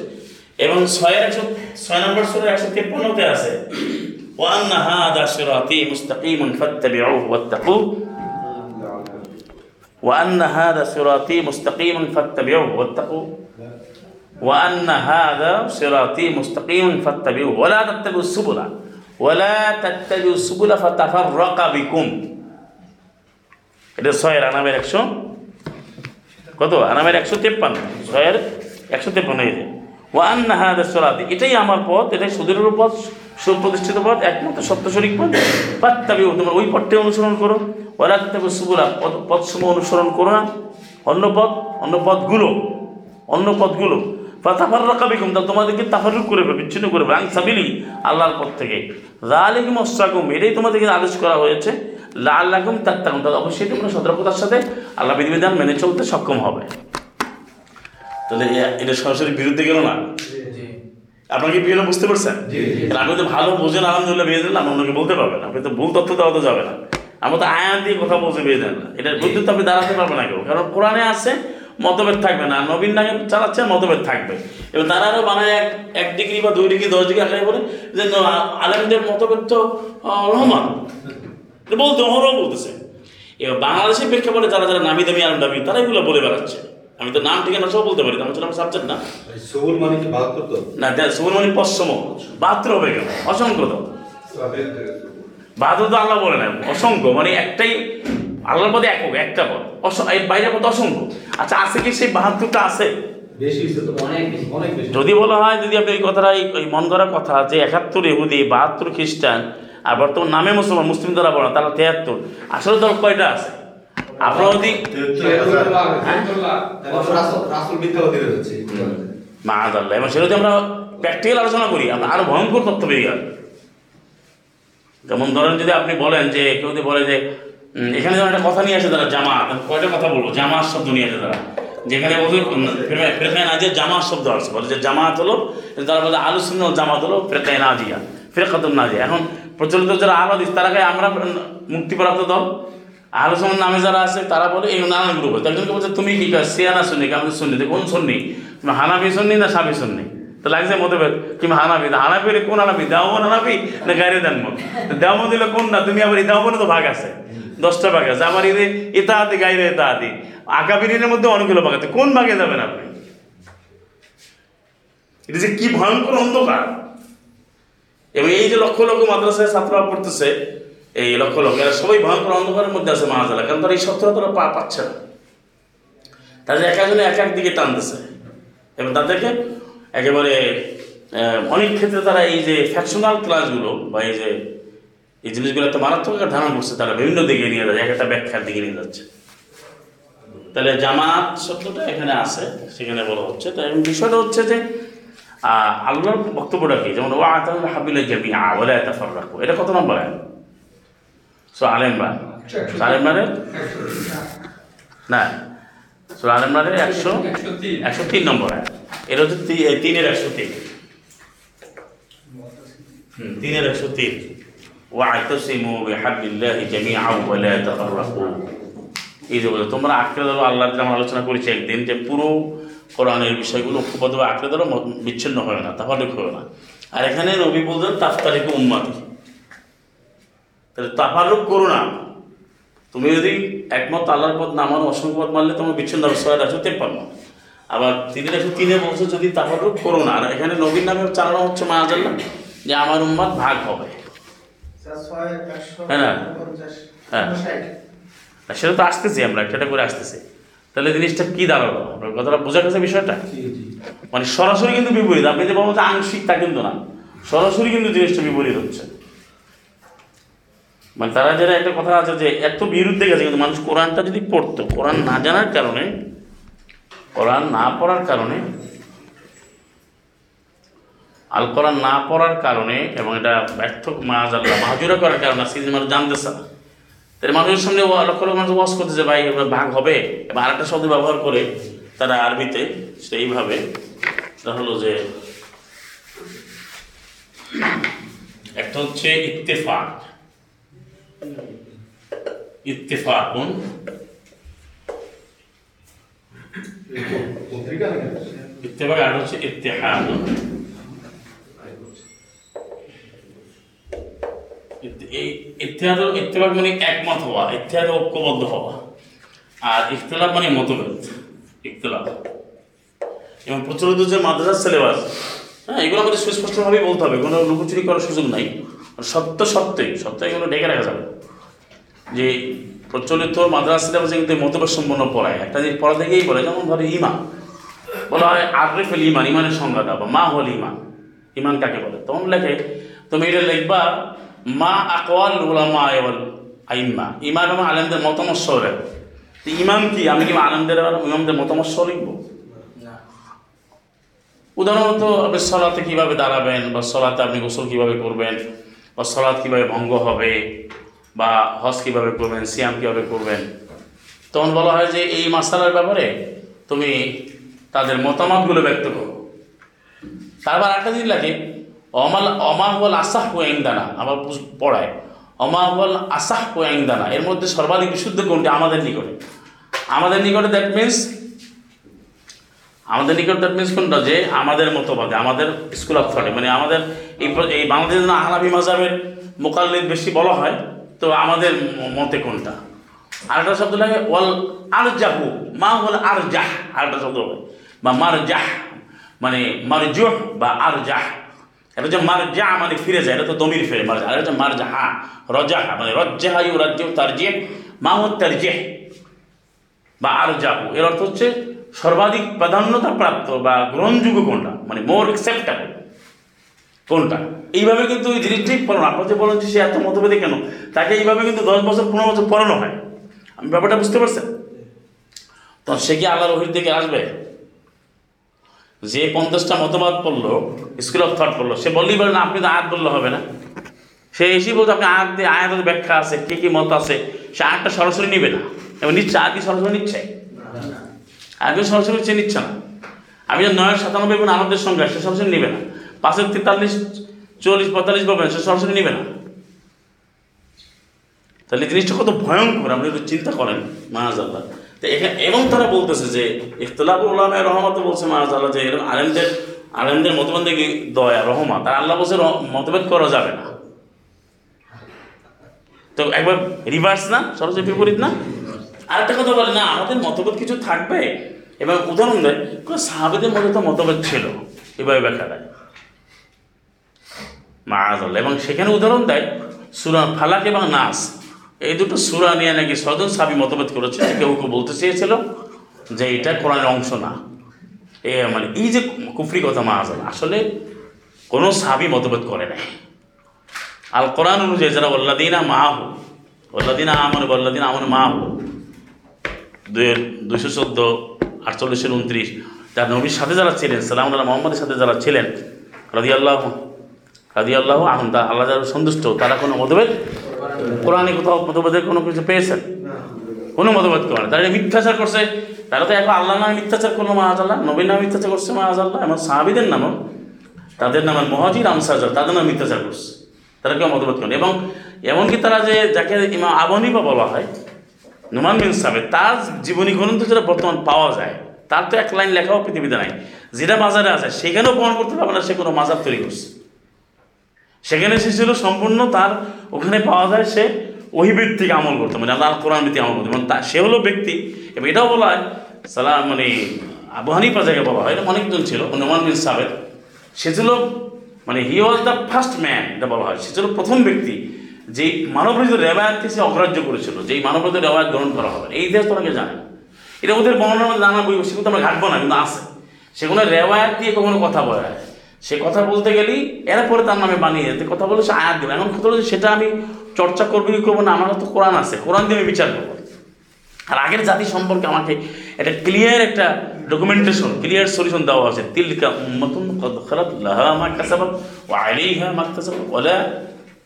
[SPEAKER 1] এবং ছয়ের একশো ছয় নম্বর সুরের একশো তেপ্পান্নতে আছে وأن هذا صراطي مستقيما فاتبعوه واتقوه وأن هذا صراطي مستقيما فاتبعوه واتقوه وأن هذا صراطي مستقيما فاتبعوه ولا تتبعوا السبل ولا تتبعوا السبل فتفرق بكم এটা ছয়ের আনামের একশো কত আনামের একশো তেপ্পান্ন ছয়ের একশো তেপ্পান্ন এই যে ওয়ান হাদ সরাদি এটাই আমার পথ, এটাই সুদৃঢ় পথ, সুপ্রতিষ্ঠিত পথ, একমাত্র সত্য শরিক পথ। পাত্তাবি তোমরা ওই পথটি অনুসরণ করো। ওরা তবে সুবুলা, পথ, পথসমূহ অনুসরণ করো না। অন্য পথ, অন্য পথগুলো অন্য পথগুলো। ফাতাফার রাকাবিকুম তা তোমাদেরকে তাফারুক করে ফেলবে, বিচ্ছিন্ন করে ফেলবে। সাবিলি আল্লাহর পথ থেকে। রালিকুম অস্ত্রাকুম এটাই তোমাদেরকে আদেশ করা হয়েছে। লাল লাগুম তাত্তাকুম তাহলে অবশ্যই তোমরা সতর্কতার সাথে আল্লাহ বিধিবিধান মেনে চলতে সক্ষম হবে। তাহলে এটা সরাসরি বিরুদ্ধে গেল না? আপনার কি বিয়ে বুঝতে পারছেন। আপনি তো ভালো বোঝেন আলহামদুলিল্লাহ বিয়ে দিলাম অন্যকে বলতে পারবেন আপনি তো ভুল তথ্য দেওয়া তো যাবে না। আমরা তো আয়াত দিয়ে কথা বলতে বিয়ে দেন না। এটা বুদ্ধি তো আপনি দাঁড়াতে পারবেন না কেউ। কারণ কোরআনে আছে মতভেদ থাকবে না। নবীন নামে চালাচ্ছে মতভেদ থাকবে। এবং তারা আরও বানায় এক এক ডিগ্রি বা দুই ডিগ্রি দশ ডিগ্রি আকারে বলে যে আলেমদের মতভেদ তো রহমান। বলতে অহরহ বলতেছে। এবার বাংলাদেশের প্রেক্ষাপটে যারা যারা নামি দামি আলম দামি তারা এগুলো বলে বেড়াচ্ছে। আমি তো নাম ঠিকানা সব বলতে পারি আমার আমার সাবজেক্ট না।
[SPEAKER 2] সবুল মানে কি করতো
[SPEAKER 1] না সুবর্ণমণি পশ্চিম। বাহাত্তর হবে কেন? অসংখ্য তো। বাহাত্তর তো আল্লাহ বলে না অসংখ্য। মানে একটাই আল্লাহর পদে একক একটা পদ বাইরের পদ অসংখ্য। আচ্ছা আছে কি সেই বাহাত্তরটা আছে? যদি বলা হয় যদি আপনি এই কথাটা এই মন করার কথা যে একাত্তর ইহুদি বাহাত্তর খ্রিস্টান আর বর্তমান নামে মুসলমান মুসলিম দ্বারা বলা তাহলে তেহাত্তর। আসলে তো কয়টা আছে? যদি
[SPEAKER 2] দিয়ে
[SPEAKER 1] আমরা প্র্যাকটিক্যাল আলোচনা করি, আমরা আরও ভয়ঙ্কর তথ্য বেরিয়ে আসবে যেমন ধরেন যদি আপনি বলেন যে, কেউ যদি বলে যে এখানে যেমন একটা কথা নিয়ে আসে তারা জামা কয়টা কথা বলব? জামাত শব্দ নিয়ে আসে তারা। যেখানে ফেরকায় নাজিয়া শব্দ আছে, বলে যে জামাত হলো, তারা বলে আলোচনা জামাত হলো ফেরকায় নাজিয়া ফেরকাতুল নাজিয়া। এখন প্রচলিত যারা আহ্লাদিস তারা আমরা মুক্তিপ্রাপ্ত দল? আলোচনার নামে যারা আছে, তারা বলে, এই নানান গ্রুপ আছে। একজনকে বলছে, তুমি কি কাজ? সিয়ানা শুনি আমি শুনি কোন শুননি তুমি হানাবি শুননি না সাবি শুননি তো লাগছে মতভেদ। কিংবা হানাবি হানাবি কোন হানাবি দেওয়ামন হানাবি না গাড়ি দেনমন দেওয়ামন দিলে কোন না? তুমি আবার এই দেওয়ামনে তো ভাগ আছে। দশটা ভাগ আছে। আমার এদের এটা হাতে গাইরে এটা হাতি আকাবিরিনের মধ্যে অনেকগুলো ভাগ আছে। কোন ভাগে যাবেন আপনি? এটা যে কি ভয়ঙ্কর অন্ধকার। এবং এই যে লক্ষ লক্ষ মাদ্রাসায় ছাত্ররা পড়তেছে এই লক্ষ লক্ষ, এরা সবাই ভয়ঙ্কর অন্ধকারের মধ্যে আছে মারা মাহাজালা কারণ তারা এই সত্যটা তারা পা পাচ্ছে না। তাদের এক একজনে এক এক দিকে টানতেছে। এবং তাদেরকে একেবারে অনেক ক্ষেত্রে তারা এই যে ফ্যাকশনাল ক্লাসগুলো বা এই যে, এই জিনিসগুলো একটা মারাত্মক একটা ধারণা করছে, তারা বিভিন্ন দিকে নিয়ে যাচ্ছে, এক একটা ব্যাখ্যার দিকে নিয়ে যাচ্ছে। তাহলে জামাত শব্দটা এখানে আছে, সেখানে বলা হচ্ছে। তাই বিষয়টা হচ্ছে যে আল্লাহর বক্তব্যটা কি? যেমন ওয়া আতাল হাবিল জামি আওয়ালা তাফার রাখো এটা কত নম্বর আয় সুরা আল ইমরান। সুরা আল ইমরানের? না। সুরা আল ইমরানের একশো একশো তিন। নম্বর এটা হচ্ছে তিনের একশো তিন। তিনের একশো তিন। ওয়াতসিমু বিহাবিল্লাহি জামিআন ওয়া লা তাফাররাকু। এই যে বলে তোমরা আঁকড়ে ধরো আল্লাহর যে আমরা আলোচনা করেছি একদিন যে পুরো কোরআনের বিষয়গুলো ঐক্যবদ্ধভাবে আঁকড়ে ধরো বিচ্ছিন্ন হয় না তাফারুক হবে না। আর এখানে রবি বলতেন তাফতারিক উম্মাতি। তাহলে তাফারুক করো না। তুমি যদি একমত আল্লাহর পথ না মানো অসংখ্য পথ মানলে তোমার বিচ্ছিন্ন ছয় একশো তেপ্পান্ন আবার তিনি একশো তিনে বলছে যদি তাফারুক করো না আর এখানে নবীর নামে চালানো হচ্ছে মা মাহাজাল্লাহ যে আমার উম্মাদ ভাগ হবে। হ্যাঁ? হ্যাঁ। সেটা তো আসতেছি আমরা একটা করে আসতেছি। তাহলে জিনিসটা কি দাঁড়াল? আপনার কথাটা বোঝা গেছে বিষয়টা? মানে সরাসরি কিন্তু বিপরীত। আপনি যে বলব যে আংশিক তা কিন্তু না। সরাসরি কিন্তু জিনিসটা বিপরীত হচ্ছে। মানে তারা যারা একটা কথা আছে যে এত বিরুদ্ধে গেছে, কিন্তু মানুষ কোরআনটা যদি পড়তো, কোরআন না জানার কারণে, কোরআন না পড়ার কারণে, আল কোরআন না পড়ার কারণে এবং এটা ব্যর্থ মাজ আল্লাহ, মাহাজুরা করার কারণে যে মানুষ জানতেছে না তাহলে মানুষের সামনে লক্ষ লক্ষ মানুষ ওয়াজ করতেছে, ভাই ভাগ হবে। এবং আরেকটা শব্দ ব্যবহার করে তারা আরবিতে সেইভাবে সেটা হলো যে, একটা হচ্ছে ইত্তেফাক। ইত্তেফাকুন। ইত্তেফাক আর হচ্ছে ইত্তেহাদুন। ইত্তে- ইত্তেহাদ ইত্তেফাক মানে একমত হওয়া, ইত্তেহাদ ঐক্যবদ্ধ হওয়া। আর ইখতলাফ মানে মতভেদ, ইখতলাফ। এবং প্রচলিত যে মাদ্রাসা সিলেবাস হ্যাঁ এগুলো আমাদের সুস্পষ্টভাবেই বলতে হবে, কোনো লুকোচুরি করার সুযোগ নাই। সত্য সত্যই সত্য এগুলো ডেকে রাখা যাবে। যে প্রচলিত মাদ্রাসা সিলেবাসে কিন্তু মতভেদ সম্পন্ন পড়ায়। একটা জিনিস পড়া থেকেই বলে যেমন ধরো ইমান। বলা হয় আরফেল ইমান ইমানের সংজ্ঞাটা বা মা হল ইমান। ইমান কাকে বলে? তখন লেখে তুমি এটা লিখবা মা আকওয়াল উলামা আয়াল আইম্মা। ইমান এবং আলেমদের মতামত তো ইমান কি? আমি কি আলেমদের ইমামদের মতামত সহ লিখব উদাহরণত আপনি সলাতে কীভাবে দাঁড়াবেন বা সলাতে আপনি গোসল কীভাবে করবেন? বা সলাৎ কীভাবে ভঙ্গ হবে বা হজ কীভাবে করবেন, সিয়াম কীভাবে করবেন। তখন বলা হয় যে এই মাসালার ব্যাপারে তুমি তাদের মতামতগুলো ব্যক্ত করো। তারপর একটা দিন লাগে, অমাল অমাহল আসাহ দানা বুঝ- পড়ায় অমাহল আসাহ দানা এর মধ্যে সর্বাধিক বিশুদ্ধ কোনটি? আমাদের নিকটে। আমাদের নিকটে দ্যাট মিনস আমাদের নিকট দ্যাট মিনস কোনটা? যে আমাদের মতবাদে, আমাদের স্কুল অফ থটে মানে আমাদের এই এই জন্য আহলাফি মাজাবের মোকাল্লিদ বেশি বলা হয়, তো আমাদের মতে কোনটা? আরেকটা শব্দ লাগে, ওয়াল আর জাহু মা হল আর জাহ আরেকটা শব্দ হবে বা মার জাহ মানে মার জুহ বা আর জাহ এটা হচ্ছে মার জা মানে ফিরে যায়, এটা তো দমির ফিরে মার আর হচ্ছে মার জাহা রজাহা মানে রজ্জাহা ইউ রাজ্য তার যে মা হল তার জেহ বা আর যাব এর অর্থ হচ্ছে সর্বাধিক প্রাধান্যতা প্রাপ্ত বা গ্রহণযোগ্য কোনটা? মানে মোর অ্যাকসেপ্টেবল কোনটা? এইভাবে কিন্তু ওই জিনিসটাই পড়ানো আপনার যে বলেন যে সে এত মতভেদে কেন? তাকে এইভাবে কিন্তু দশ বছর, পনেরো বছর পড়ানো হয়। আমি ব্যাপারটা বুঝতে পারছেন? তো সে কি আল্লাহর ওহির থেকে আসবে? যে পঞ্চাশটা মতবাদ পড়ল স্কুল অফ থট পড়ল, সে বললেই বলে, না, আপনি তো আয়াত বললে হবে না। সে এসেই বলতে আপনি আয়াত দিয়ে, আয়াতের ব্যাখ্যা আছে, কী কী মত আছে? সে আয়াতটা সরাসরি নিবে না। এবং নিচ্ছে আর কি সরাসরি নিচ্ছে? আগে সরাসরি সে নিচ্ছে না। আমি যে নয়, সাতানব্বই এবং আনন্দের সংখ্যা, সে সরাসরি নেবে না। পাঁচের তেতাল্লিশ, চল্লিশ, পঁয়তাল্লিশ পাবেন, সে সরাসরি নেবে না। তাহলে জিনিসটা কত ভয়ঙ্কর, আপনি একটু চিন্তা করেন, মাহাজাল্লাহ। তো এখানে এবং তারা বলতেছে যে, ইখতলাফুল উলামায়ে রহমত বলছে মাহাজাল্লাহ যে, এরকম আলেমদের আলেমদের মতবন্ধে দয়া, রহমত। আর আল্লাহ বলছে মতভেদ করা যাবে না। তো একবার রিভার্স না, সরাসরি বিপরীত না? আরেকটা কথা বলে, না, আমাদের মতভেদ কিছু থাকবে? এবং উদাহরণ দেয়, কোনো সাহাবেদের মধ্যে তো মতভেদ ছিল। এভাবে ব্যাখ্যা দেয়। মাআজাল্লাহ এবং সেখানে উদাহরণ দেয়, সুরা ফালাক এবং নাস। এই দুটো সুরা নিয়ে নাকি ছজন সাবি মতভেদ করেছে কেউ কেউ বলতে চেয়েছিল যে এটা কোরআনের অংশ না। এ মানে এই যে কুফরি কথা মাআজাল আসলে কোনো সাবি মতভেদ করে নাই। আল কোরআন অনুযায়ী যারা ওল্লাদিনা মাহু ওল্লাদিনা আমন ওল্লাদিনা আমন মাহু দুই দুইশো চোদ্দ, আটচল্লিশের উনত্রিশ। তার নবীর সাথে যারা ছিলেন, সালাম আল্লাহ মোহাম্মদের সাথে যারা ছিলেন রাজি আল্লাহ রাজি আল্লাহ আহমদা আল্লাহ যারা সন্তুষ্ট, তারা কোনো মতভেদ কোরআনে কোথাও মতভেদের কোনো কিছু পেয়েছেন? কোনো মতভেদ করে। তারা মিথ্যাচার করছে, তারা তো এখন আল্লাহ নামে মিথ্যাচার করল মাহাজ আল্লাহ নবীর নামে মিথ্যাচার করছে মাহাজ আল্লাহ এমন সাহাবিদের নামও। তাদের নাম মহাজির আমসাজার তাদের নামে মিথ্যাচার করছে। তারা কেউ মতভেদ করেন এবং এমনকি তারা যে, যাকে ইমা আবনিবা বলা হয় নুমান বিন সাবেদ, তার জীবনী গ্রন্থ যেটা বর্তমান পাওয়া যায়, তার তো এক লাইন লেখাও পৃথিবীতে নাই। যেটা বাজারে আছে, সেখানেও প্রমাণ করতে পারবে না সে কোনো মাজার তৈরি করছে। সেখানে সে ছিল সম্পূর্ণ তার, ওখানে পাওয়া যায় সে ওহিভিত্তিক আমল করতো মানে আল্লাহ কোরআন ভিত্তিক আমল করতো। মানে সে হলো ব্যক্তি, এবং এটাও বলা হয়, সালাম মানে আবু হানিফা জায়গায় বলা হয় অনেকজন ছিল, নোমান বিন সাবেদ। সে ছিল মানে he was the first man এটা বলা হয়। সে ছিল প্রথম ব্যক্তি যেই মানবরহিত রেওয়ায়তকে সে অগ্রাহ্য করেছিল, যেই মানবরহিত রেওয়ায়ত গ্রহণ করা হবে। এই ইতিহাস তোমাকে জানে। এটা ওদের বর্ণনা মধ্যে জানা বই সেগুলো আমরা ঘাটবো না, কিন্তু আছে। সেগুলো রেওয়ায়ত দিয়ে কখনো কথা বলে। সে কথা বলতে গেলেই এরপরে তার নামে বানিয়ে যেতে কথা বলে সে আয়াত দেবে। এখন কথা যে সেটা আমি চর্চা করব কি করব না, আমার তো কোরআন আছে। কোরআন দিয়ে আমি বিচার করব। আর আগের জাতি সম্পর্কে আমাকে একটা ক্লিয়ার একটা ডকুমেন্টেশন ক্লিয়ার সলিউশন দেওয়া আছে তিলকা উম্মাতুন কদ খালাত লাহা মা কাসাবাত ওয়া আলাইহা মা কাসাবাত। ওয়া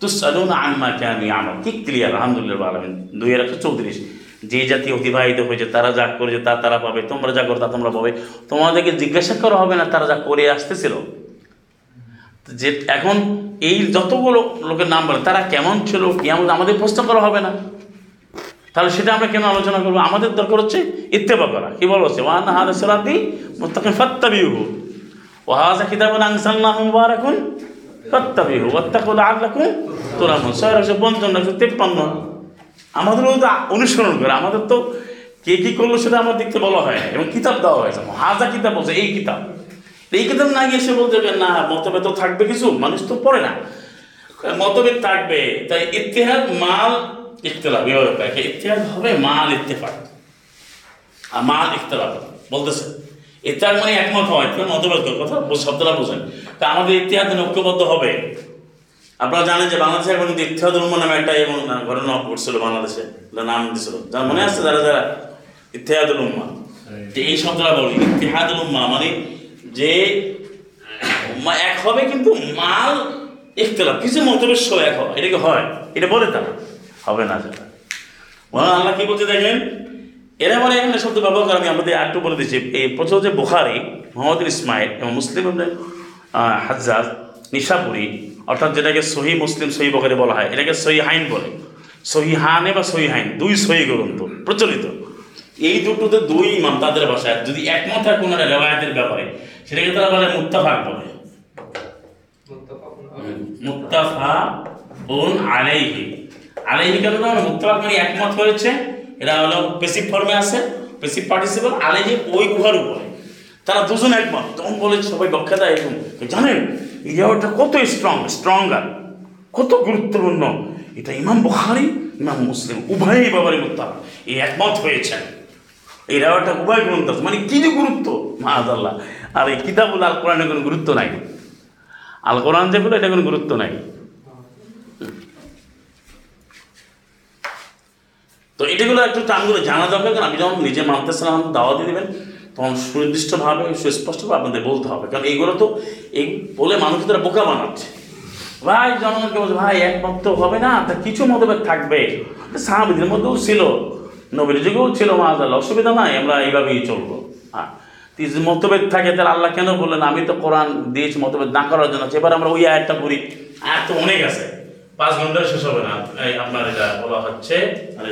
[SPEAKER 1] লা তুসআলুনা আম্মা কানু ইয়ামাল। কি ক্লিয়ার আলহামদুলিল্লাহ আলামিন। দুই একশো চৌত্রিশ। যে জাতি অতিবাহিত হয়েছে, তারা যা করেছে, তা তারা পাবে। তোমরা যা করো, তা তোমরা পাবে। তোমাদেরকে জিজ্ঞাসা করা হবে না, তারা যা করে আসতেছিল। যে এখন এই যতগুলো লোকের নাম বলে, তারা কেমন ছিল, কেমন, আমাদের প্রশ্ন করা হবে না। তাহলে সেটা আমরা কেন আলোচনা করব? আমাদের দরকার হচ্ছে ইত্তেফা করা। কি বলা হচ্ছে? ওয়ান হাদ সরাতি মুস্তাকিম ফাত্তাবিহু ও হাজা কিতাবুন আনসালনাহু মুবারাকুন ফাত্তাবিহু ওয়াত্তাকুল আল্লাকুম তুরামুন। ছয় একশো পঞ্চান্ন একশো তেপ্পান্ন। আমাদেরও তো অনুসরণ করে, আমাদের তো কে কী করল সেটা আমার দেখতে বলা হয় এবং কিতাব দেওয়া হয়েছে। হাজা কিতাব বলছে, এই কিতাব। এই কিতাব না গিয়ে সে বলতে না, মতভেদ থাকবে কিছু, মানুষ তো পড়ে না। মতভেদ থাকবে। তাই ইতিহাদ মাল এভাবে পায় ইতিহাদ হবে, মাল ইত্তেফাক। আর মাল ইখতলাফ বলতেছে। ইতিহাদ মানে একমত হয় করে, কথা শব্দটা বোঝেন। তা আমাদের ইতিহাদ মানে ঐক্যবদ্ধ হবে। আপনারা জানেন যে বাংলাদেশে এখন কিন্তু ইতিহাদ নামে একটা এবং ঘটনা ঘটছিল বাংলাদেশে নাম দিছিল। যার মনে আছে? যারা যারা ইতিহাদুল উম্মা এই শব্দটা বলি ইতিহাদুল উম্মা মানে যে এক হবে কিন্তু মাল ইখতলাফ, কিছু মতবের এক হবে। এটা কি হয়? এটা বলে তারা। হবে না মহান আল্লাহ কি বলতে দেখেন এরা মানে এখানে শব্দ ব্যবহার করে আমি আমাদের আরেকটু বলে দিচ্ছি। এই প্রথম যে বুখারি, মোহাম্মদ ইসমাইল এবং মুসলিম হাজ্জাজ, নিশাপুরি, অর্থাৎ যেটাকে সহি মুসলিম সহি বখারি বলা হয়, এটাকে সহি হাইন বলে। সহি হানে বা সহি হাইন দুই সহি গ্রন্থ প্রচলিত। এই দুটোতে দুই ইমাম তাদের ভাষায়, যদি একমত হয় কোনো রেওয়ায়তের ব্যাপারে, সেটাকে তারা বলে মুত্তাফাক বলে। মুত্তাফা উন আলাইহি। আলাইহি কেন মুত্তাফাক মানে একমত হয়েছে এটা হলো পেসিভ ফর্মে আছে পেসিভ পার্টিসিপল যে ওই গুহার উপরে। তারা দুজন একমত। তখন বলে সবাই দেয় এরকম জানেন এই জায়গাটা কত স্ট্রং স্ট্রঙ্গার কত গুরুত্বপূর্ণ। এটা ইমাম বুখারি, ইমাম মুসলিম, উভয়ই বাবারে মুত্তাফা এই একমত হয়েছেন। এই রেওয়াটা উভয় গ্রন্থ। মানে কি যে গুরুত্ব? মাহাদাল্লাহ। আর এই কিতাবুল আল কোরআনের কোনো গুরুত্ব নাই। আল কোরআন যেগুলো এটা কোনো গুরুত্ব নাই। তো এটাগুলো একটু টানগুলো জানা দরকার কারণ আমি যখন নিজে মানতেছিলাম আমাকে দাওয়াতি দেবেন, তখন সুনির্দিষ্টভাবে, সুস্পষ্টভাবে আপনাদের বলতে হবে। কারণ এইগুলো তো এই বলে মানুষ তারা বোকা বানাচ্ছে। ভাই, জনগণকে বলছে, ভাই একমত তো হবে না, তা কিছু মতভেদ থাকবে। সাহাবিদের মধ্যেও ছিল, নবীর যুগেও ছিল মাহাজাল অসুবিধা নাই, আমরা এইভাবেই চলবো। হ্যাঁ মতভেদ থাকে, তাহলে আল্লাহ কেন বললেন, আমি তো কোরআন দিয়েছি, মতভেদ না করার জন্য এবার আমরা ওই আয়াতটা করি আয়াত তো অনেক আছে, পাঁচ ঘণ্টা শেষ হবে না। আপনার এটা বলা হচ্ছে আরে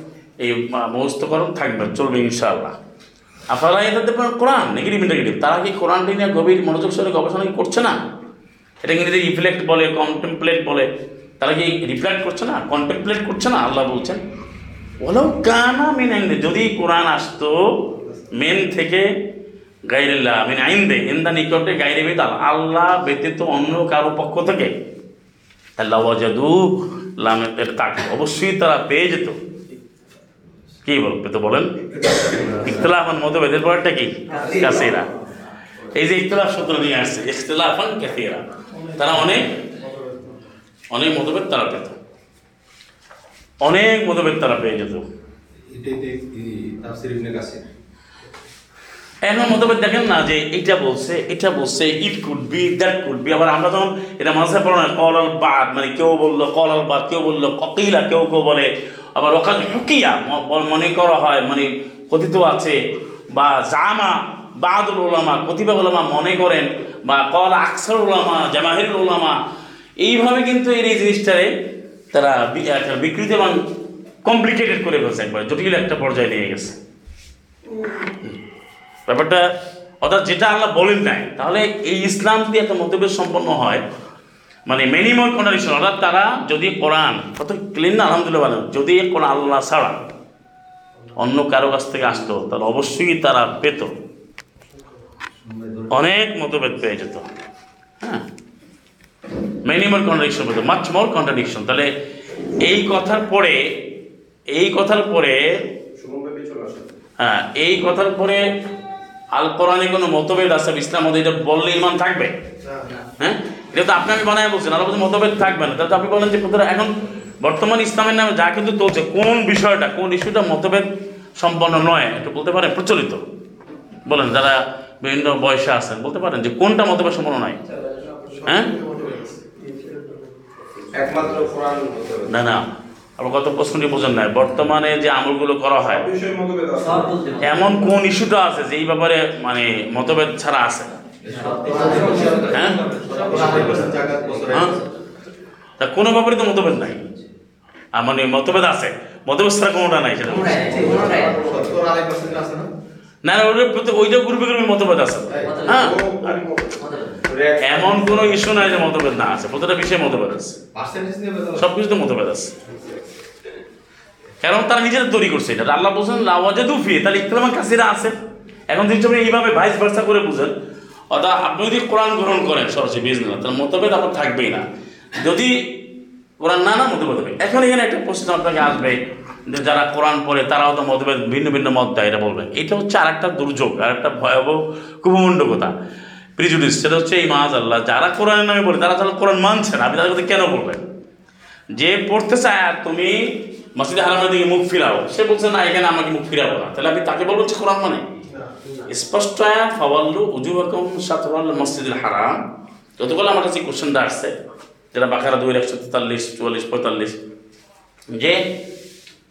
[SPEAKER 1] এই মুখস্থ করণ থাকবে চলবে ইনশাআল্লাহ। আপনারা এটাতে কোরআন, নেগেটিভ নেগেটিভ, তারা কি কোরআনটি নিয়ে গভীর মনোযোগ সরে গবেষণা কি করছে না? এটা কিন্তু রিফ্লেক্ট বলে কন্টেমপ্লেট বলে? তারা কি রিফ্লেক্ট করছে না? কন্টেমপ্লেট করছে না? আল্লাহ বলছেন ওলাও কানা মিন আইন্দে যদি কোরআন আসতো, মেন থেকে গাইরিল্লাহ মিন আইন্দে ইন্দা নিকটে গাইরে বেদ আল্লাহ ব্যতীত অন্য কারও পক্ষ থেকে আল্লাহ তাকে অবশ্যই তারা পেয়ে যেত। কি বলবে তো বলেন। ইখতলাফান মতভেদের পরেরটা কি? কাসিরা। এই যে ইখতলাফ সূত্র নিয়ে আসছে, ইখতলাফান কাসিরা। তারা অনেক অনেক মতভেদ তারা পেত। অনেক মতভেদ তারা পেয়ে যেত। এখন মতভেদ দেখেন না যে এটা বলছে এটা বলছে it could be that could be আবার আমরা যখন এটা মাঝে পড়ো না কল বাদ মানে কেউ বলল কল বাদ, কেউ বলল ককিলা, কেউ কেউ বলে আবার ওখান হুকিয়া মনে করা হয় মানে কথিত আছে, বা জামা বাদুল ওলামা কতিপয় ওলামা মনে করেন, বা কল আকসর ওলামা জামাহির ওলামা এইভাবে কিন্তু এই জিনিসটারে তারা বিকৃত এবং কমপ্লিকেটেড করে ফেলছে একবার, জটিল একটা পর্যায়ে নিয়ে গেছে। ব্যাপারটা, অর্থাৎ যেটা আল্লাহ বলেন নাই, তাহলে এই ইসলাম দিয়ে একটা মতভেদ সম্পন্ন হয় মানে মিনিমাম কন্ডিশন অর্থাৎ তারা যদি কোরআন কত ক্লিন না আলহামদুলিল্লাহ ভালো। যদি কোন আল্লাহ ছাড়া অন্য কারও কাছ থেকে আসতো তাহলে অবশ্যই তারা পেত। অনেক মতভেদ পেয়ে যেত। হ্যাঁ? মিনিমাম কন্ট্রাডিকশন পেত মাচ মোর কন্ট্রাডিকশন তাহলে এই কথার পরে এই কথার পরে হ্যাঁ এই কথার পরে আল কোরআনে কোনো মতভেদ আছে? ইসলাম মধ্যে এটা বললে ইমান থাকবে? হ্যাঁ? এটা তো আপনি আমি বানায় বলছেন আরও বলছেন মতভেদ থাকবে না। তাহলে আপনি বলেন যে কোথাও এখন বর্তমান ইসলামের নামে যা কিন্তু চলছে কোন বিষয়টা কোন ইস্যুটা মতভেদ সম্পন্ন নয় একটু বলতে পারেন প্রচলিত। বলেন যারা বিভিন্ন বয়সে আছেন বলতে পারেন যে কোনটা মতভেদ সম্পন্ন নয়। হ্যাঁ? না না আবার কত প্রশ্নটি বোঝেন নাই। বর্তমানে যে আমলগুলো করা হয়। এমন কোন ইস্যুটা আছে যে এই ব্যাপারে মানে মতভেদ ছাড়া আছে? হ্যাঁ? তা কোনো ব্যাপারে তো মতভেদ নাই। আর মানে মতভেদ আছে। মতভেদ ছাড়া কোনোটা নাই সেটা।
[SPEAKER 2] না?
[SPEAKER 1] না প্রতি ওইটা গ্রুপে গ্রুপে মতভেদ আছে। হ্যাঁ? এমন কোনো ইস্যু নাই যে মতভেদ না আছে। প্রতিটা বিষয়ে মতভেদ আছে। সব কিছুতে মতভেদ আছে? কারণ তারা নিজেদের তৈরি করছে এটা। আল্লাহ বলছেন লাওয়াজে দুফি তাহলে ইকলামা কাসিরা আছে। এখন যদি আপনি এইভাবে ভাইস ভার্সা করে বুঝেন অর্থাৎ আপনি যদি কোরআন গ্রহণ করেন সরাসরি বিজনেস তাহলে মতভেদ আপনার থাকবেই না। যদি কোরআন না না মতভেদ হবে। এখন এখানে একটা প্রশ্ন আপনাকে আসবে যে যারা কোরআন পড়ে, তারাও তো মতভেদ, ভিন্ন ভিন্ন মত দেয়, এটা বলবেন এটা হচ্ছে আর একটা দুর্যোগ আর একটা ভয়াবহ কুমণ্ডকতা প্রিজুডিস সেটা হচ্ছে এই মাজ আল্লাহ, যারা কোরআনের নামে বলে তারা তাহলে কোরআন মানছে না, আপনি তাদের কথা কেন বলবেন? যে পড়তে চায় আর তুমি মসজিদে হারামের দিকে মুখ ফিরাও, সে বলছে, না, এখানে আমাকে মুখ ফিরাবো না। তাহলে আপনি তাকে বলবেন যে কোরআন মানে? স্পষ্ট আয়াত ফাওয়াল্লু উজুহাকুম সাতওয়াল মসজিদুল হারাম। যতগুলো আমার কাছে কোশ্চেনটা আসছে, যেটা বাকারা দুই একশো তেতাল্লিশ, চুয়াল্লিশ, পঁয়তাল্লিশ। যে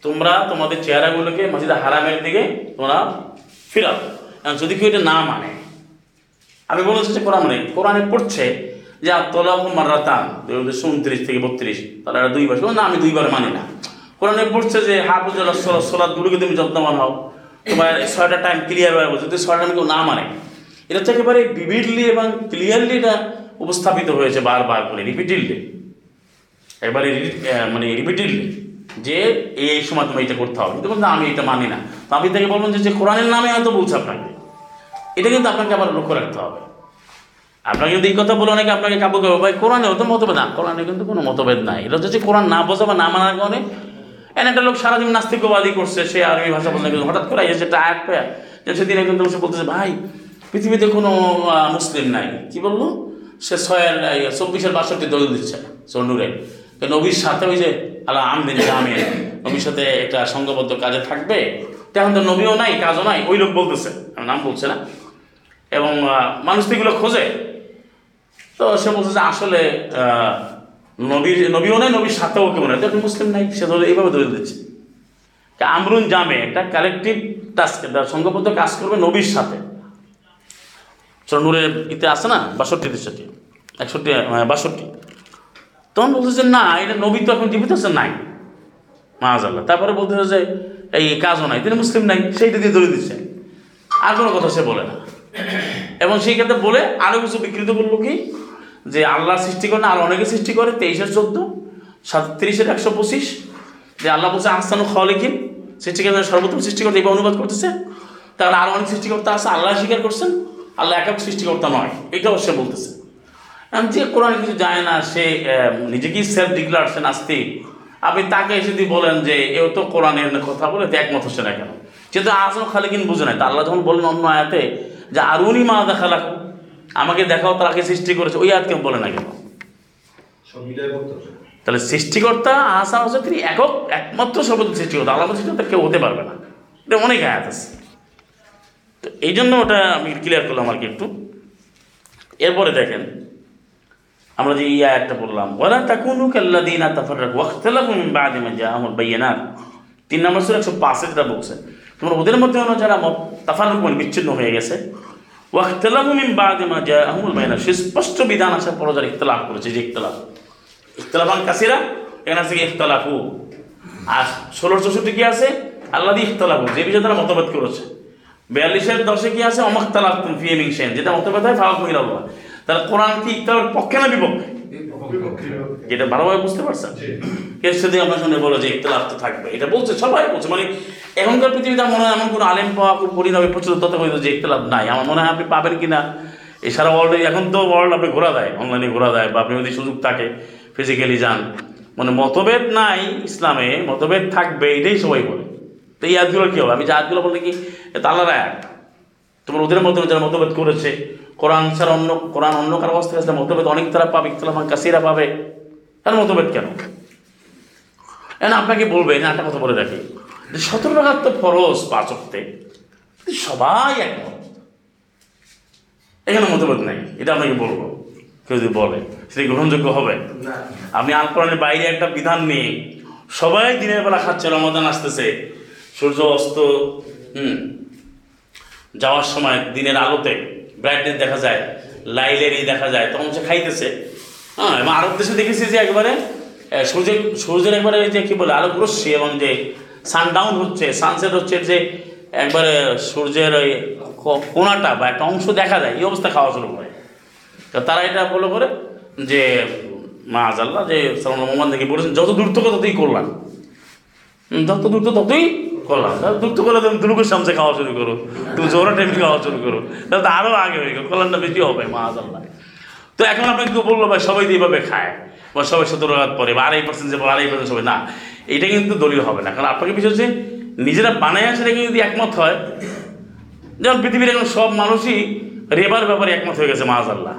[SPEAKER 1] তোমরা তোমাদের চেহারাগুলোকে মসজিদে হারামের দিকে তোমরা ফিরাও। যদি কেউ এটা না মানে আমি বলেছি যে কোরআন মানে কোরআনে পড়ছে যে আত্মলাহ মারাতান দুই হাজার উনত্রিশ থেকে বত্রিশ, তাহলে এটা দুইবার। না, আমি দুইবার মানি না। কোরআনে পড়ছে যে হাফুজুল সোলাদগুলোকে তুমি যত্নবান হও। তোমার ছয়টা টাইম ক্লিয়ার হয়ে বলছে যদি ছয়টা টাইম কেউ না মানে। এটা হচ্ছে একেবারে বিবিডলি এবং ক্লিয়ারলি এটা উপস্থাপিত হয়েছে বারবার করে রিপিটেডলি একবারে মানে রিপিটেডলি যে এই সময় তুমি এটা করতে হবে। কিন্তু আমি এটা মানি না। তো আপনি তাকে বলবেন যে কোরআনের নামে হয়তো বলছে আপনাকে। এটা কিন্তু আপনাকে আবার লক্ষ্য রাখতে হবে। আপনাকে যদি এই কথা বলে অনেকে আপনাকে কাবু করবে ভাই কোরআনেও তো মতভেদ না। কোরআনে কিন্তু কোনো মতভেদ নাই। এটা হচ্ছে কোরআন না বোঝা বা না মানার কারণে এন একটা লোক সারাদিন নাস্তিকবাদী করছে, সে আরবি ভাষা বলতে গেলে হঠাৎ করে এসে আয়াত পেয়ে, যে সেদিন একজন বসে বলতেছে, ভাই, পৃথিবীতে কোনো মুসলিম নাই। কি বলল? সে ছয়ের চব্বিশের বাষট্টি দল দিচ্ছে সন্ডুরে নবীর সাথে ওই যে, আল্লাহ, আমদিন জামে নবীর সাথে একটা সঙ্গবদ্ধ কাজে থাকবে। তেমন তো নবীও নাই, কাজও নাই, ওই লোক বলতেছে নাম বলছে না। এবং মানুষ তো এগুলো খোঁজে। তো সে বলছে যে আসলে নবীর, নবীও নাই নবীর সাথেও কেউ নাই তো মুসলিম নাই, সে ধরে এইভাবে দলিল দিচ্ছে। আমরুন জামে, একটা কালেকটিভ টাস্ক সংঘবদ্ধ কাজ করবে নবীর সাথে। নূরের ইতে আছে না? বাষট্টি তেষট্টি একষট্টি বাষট্টি। তো তখন বলতেছে না, এটা নবী তো এখন জীবিত আছে, নাই। মাহাজাল্লাহ তারপরে বলতেছে যে, এই কাজও নাই। তিনি মুসলিম নাই, সেইটা দিয়ে ধরে দিচ্ছে। আর কোনো কথা সে বলে না। এবং সেই ক্ষেত্রে বলে আরও কিছু বিকৃত করল কি? যে আল্লাহ সৃষ্টি করে না আর অনেকে সৃষ্টি করে, তেইশের চোদ্দ সাতত্রিশের একশো পঁচিশ। যে আল্লাহ বলছে, আহসানু খলিকিন সৃষ্টিকর্তা সর্বোত্তম সৃষ্টিকর্তা এইভাবে অনুবাদ করতেছে। তাহলে আরও অনেক সৃষ্টিকর্তা আছে, আল্লাহ স্বীকার করছেন, আল্লাহ একক সৃষ্টিকর্তা নয়, এটাও সে বলতেছে। এখন যে কোরআন কিছু যায় না, সে নিজেকেই সেলফ ডিক্লার সে নাস্তিক। আপনি তাকে এসে যদি বলেন যে, এও তো কোরআনের কথা বলে, তো একমত হচ্ছে না কেন? যেহেতু আজম খালিকিন বুঝে নাই। তা আল্লাহ যখন বললেন অন্য আয়াতে, যে আরুনি মা দেখা আমাকে দেখাও তাকে সৃষ্টি করেছে ওই আয়াতকে বলে না কেন? তাহলে সৃষ্টিকর্তা আহসান হোসেন তিনি একক একমাত্র সর্বত্র সৃষ্টিকর্তা আল্লাহ সৃষ্টিকর্তা কেউ হতে পারবে না। এটা অনেক আয়াত আছে। তো এই জন্য ওটা আমি ক্লিয়ার করলাম আর কি একটু। এরপরে দেখেন আমরা যে এই আয়াতটা বললাম ওয়ালা তাকুনু কাল্লাযীনা তাফাররাকু ওয়াখতালাফু মিন বা'দি মা জাআহুমুল বায়িনাত তিন নম্বর সূরা 105 যেটা বলছে তোমরা ওদের মধ্যে যারা তাফাররুক মানে বিচ্ছিন্ন হয়ে গেছে ওয়াখতালাফু মিন বা'দি মা জাআহুমুল বায়িনাত সুস্পষ্ট বিধান আসার পর যারা ইখতিলাফ করেছে যে ইখতিলাফ। ইখতলাফান কাসিরা, এখানে আছে ইখতলাফু। আর ষোলো চৌষট্টি কি আছে? আল্লাহ ইখতলাফু যে বিষয়ে তারা মতভেদ করেছে। বিয়াল্লিশের দশে কি আছে? অমখতালাফ তুম ফি মিংসেন যেটা মতভেদ হয় ফাওয়াক আল্লাহ তাহলে কোরআন কি ইখতলাফের পক্ষে না বিপক্ষে। এটা ভালোভাবে বুঝতে পারছেন? কে যদি আপনার সঙ্গে বলো যে ইখতলাফ তো থাকবে। এটা বলছে সবাই বলছে মানে এখনকার পৃথিবীতে মনে হয় এমন কোনো আলেম পাওয়া খুব কঠিন হবে প্রচুর তথাকথিত যে ইখতলাফ নাই। আমার মনে হয় আপনি পাবেন কি না এছাড়া ওয়ার্ল্ডে এখন তো ওয়ার্ল্ড আপনি ঘোরা দেয় অনলাইনে ঘোরা দেয় বা আপনি যদি সুযোগ থাকে ফিজিক্যালি যান। মানে মতভেদ নাই ইসলামে মতভেদ থাকবে এটাই সবাই বলে। তো এই আয়াতগুলো কী হবে? আমি যে আয়াতগুলো বলতে কি আল্লাহর আয়াত। তোমার ওদের মধ্যে যারা মতভেদ করেছে কোরআন ছাড়া অন্য কোরআন অন্য কারও অবস্থা মতভেদ অনেক তারা পাবে ইখতলাফান কাসিরা পাবে। তার মতভেদ কেন? এখন আপনাকে বলবে না একটা কথা বলে রাখি যে সতেরো টাকার তো ফরজ পাঁচ অক্টে সবাই একমত। এখানে মতভেদ নেই এটা আপনাকে বলব। কেউ যদি বলে সেটা গ্রহণযোগ্য হবে? আপনি আল বাইরে একটা বিধান নিয়ে সবাই দিনের বেলা খাচ্ছে রমাদান আসতেছে সূর্য অস্ত হুম যাওয়ার সময় দিনের আলোতে ব্রাইটনেস দেখা যায় লাইলের ই দেখা যায় তখন সে খাইতেছে। হ্যাঁ এবং আরব দেশে দেখেছি যে একবারে সূর্যের সূর্যের একবারে ওই যে কী বলে আলোক রশ্মি এবং যে সানডাউন হচ্ছে সানসেট হচ্ছে, যে একবারে সূর্যের ওই ক- কোণাটা বা একটা অংশ দেখা যায়, এই অবস্থা খাওয়া শুরু করে। তো তারা এটা ফলো করে যে মা আজাল্লাহ যে সালাম মোহাম্মদ নাকি বলেছেন, যত দ্রুত ততই করলাম। যত দ্রুত ততই করলাম। তাহলে দ্রুত করলে তুমি দুর্গের সামনে খাওয়া শুরু করো, তুমি জোরা টাইমে খাওয়া শুরু করো। তাহলে তো আরও আগে হয়ে গেল, কল্যাণটা বেশি হবে মা আজাল্লাহ তো এখন আপনাকে কেউ বলল, ভাই, সবাই এইভাবে খায়। বা সবাই সতেরো হাত পরে, বা আড়াই পার্সেন্ট যে বলে, আড়াই পার্সেন্ট সবাই, না এটা কিন্তু দলীয় হবে না। কারণ আপনাকে বিষয় হচ্ছে, নিজেরা বানায় রেখে যদি একমত হয়। যেমন পৃথিবীর এখন সব মানুষই রেবার ব্যাপারে একমত হয়ে গেছে মাহাজাল্লাহ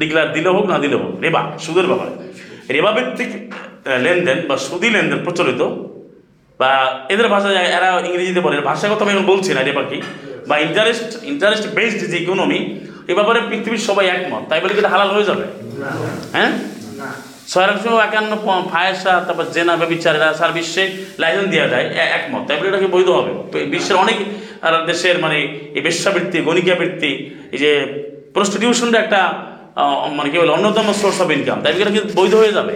[SPEAKER 1] ডিক্লার দিলে হোক, না দিলে হোক, রেবা, সুদের ব্যাপারে। রেবা ভিত্তিক লেনদেন বা সুদি লেনদেন প্রচলিত, বা এদের ভাষা এরা ইংরেজিতে বলে ভাষাগত আমি এখন বলছি না রেবা কি বা ইন্টারেস্ট ইন্টারেস্ট বেসড যে ইকোনমি এ ব্যাপারে পৃথিবীর সবাই একমত। তাই বলে কি হালাল হয়ে যাবে? হ্যাঁ? ছয় একান্ন ফায়সা, তারপর জেনা বা বিচারেরা সার বিশ্বে লাইসেন্স দেওয়া যায় একমত। তাই বলে এটাকে বৈধ হবে। বিশ্বের অনেক দেশের মানে এই বেশ্যাবৃত্তি গণিকাবৃত্তি এই যে প্রস্টিটিউশনটা একটা মানে কি বলে, অন্যতম সোর্স অফ ইনকাম তাই এটা কিন্তু বৈধ হয়ে যাবে?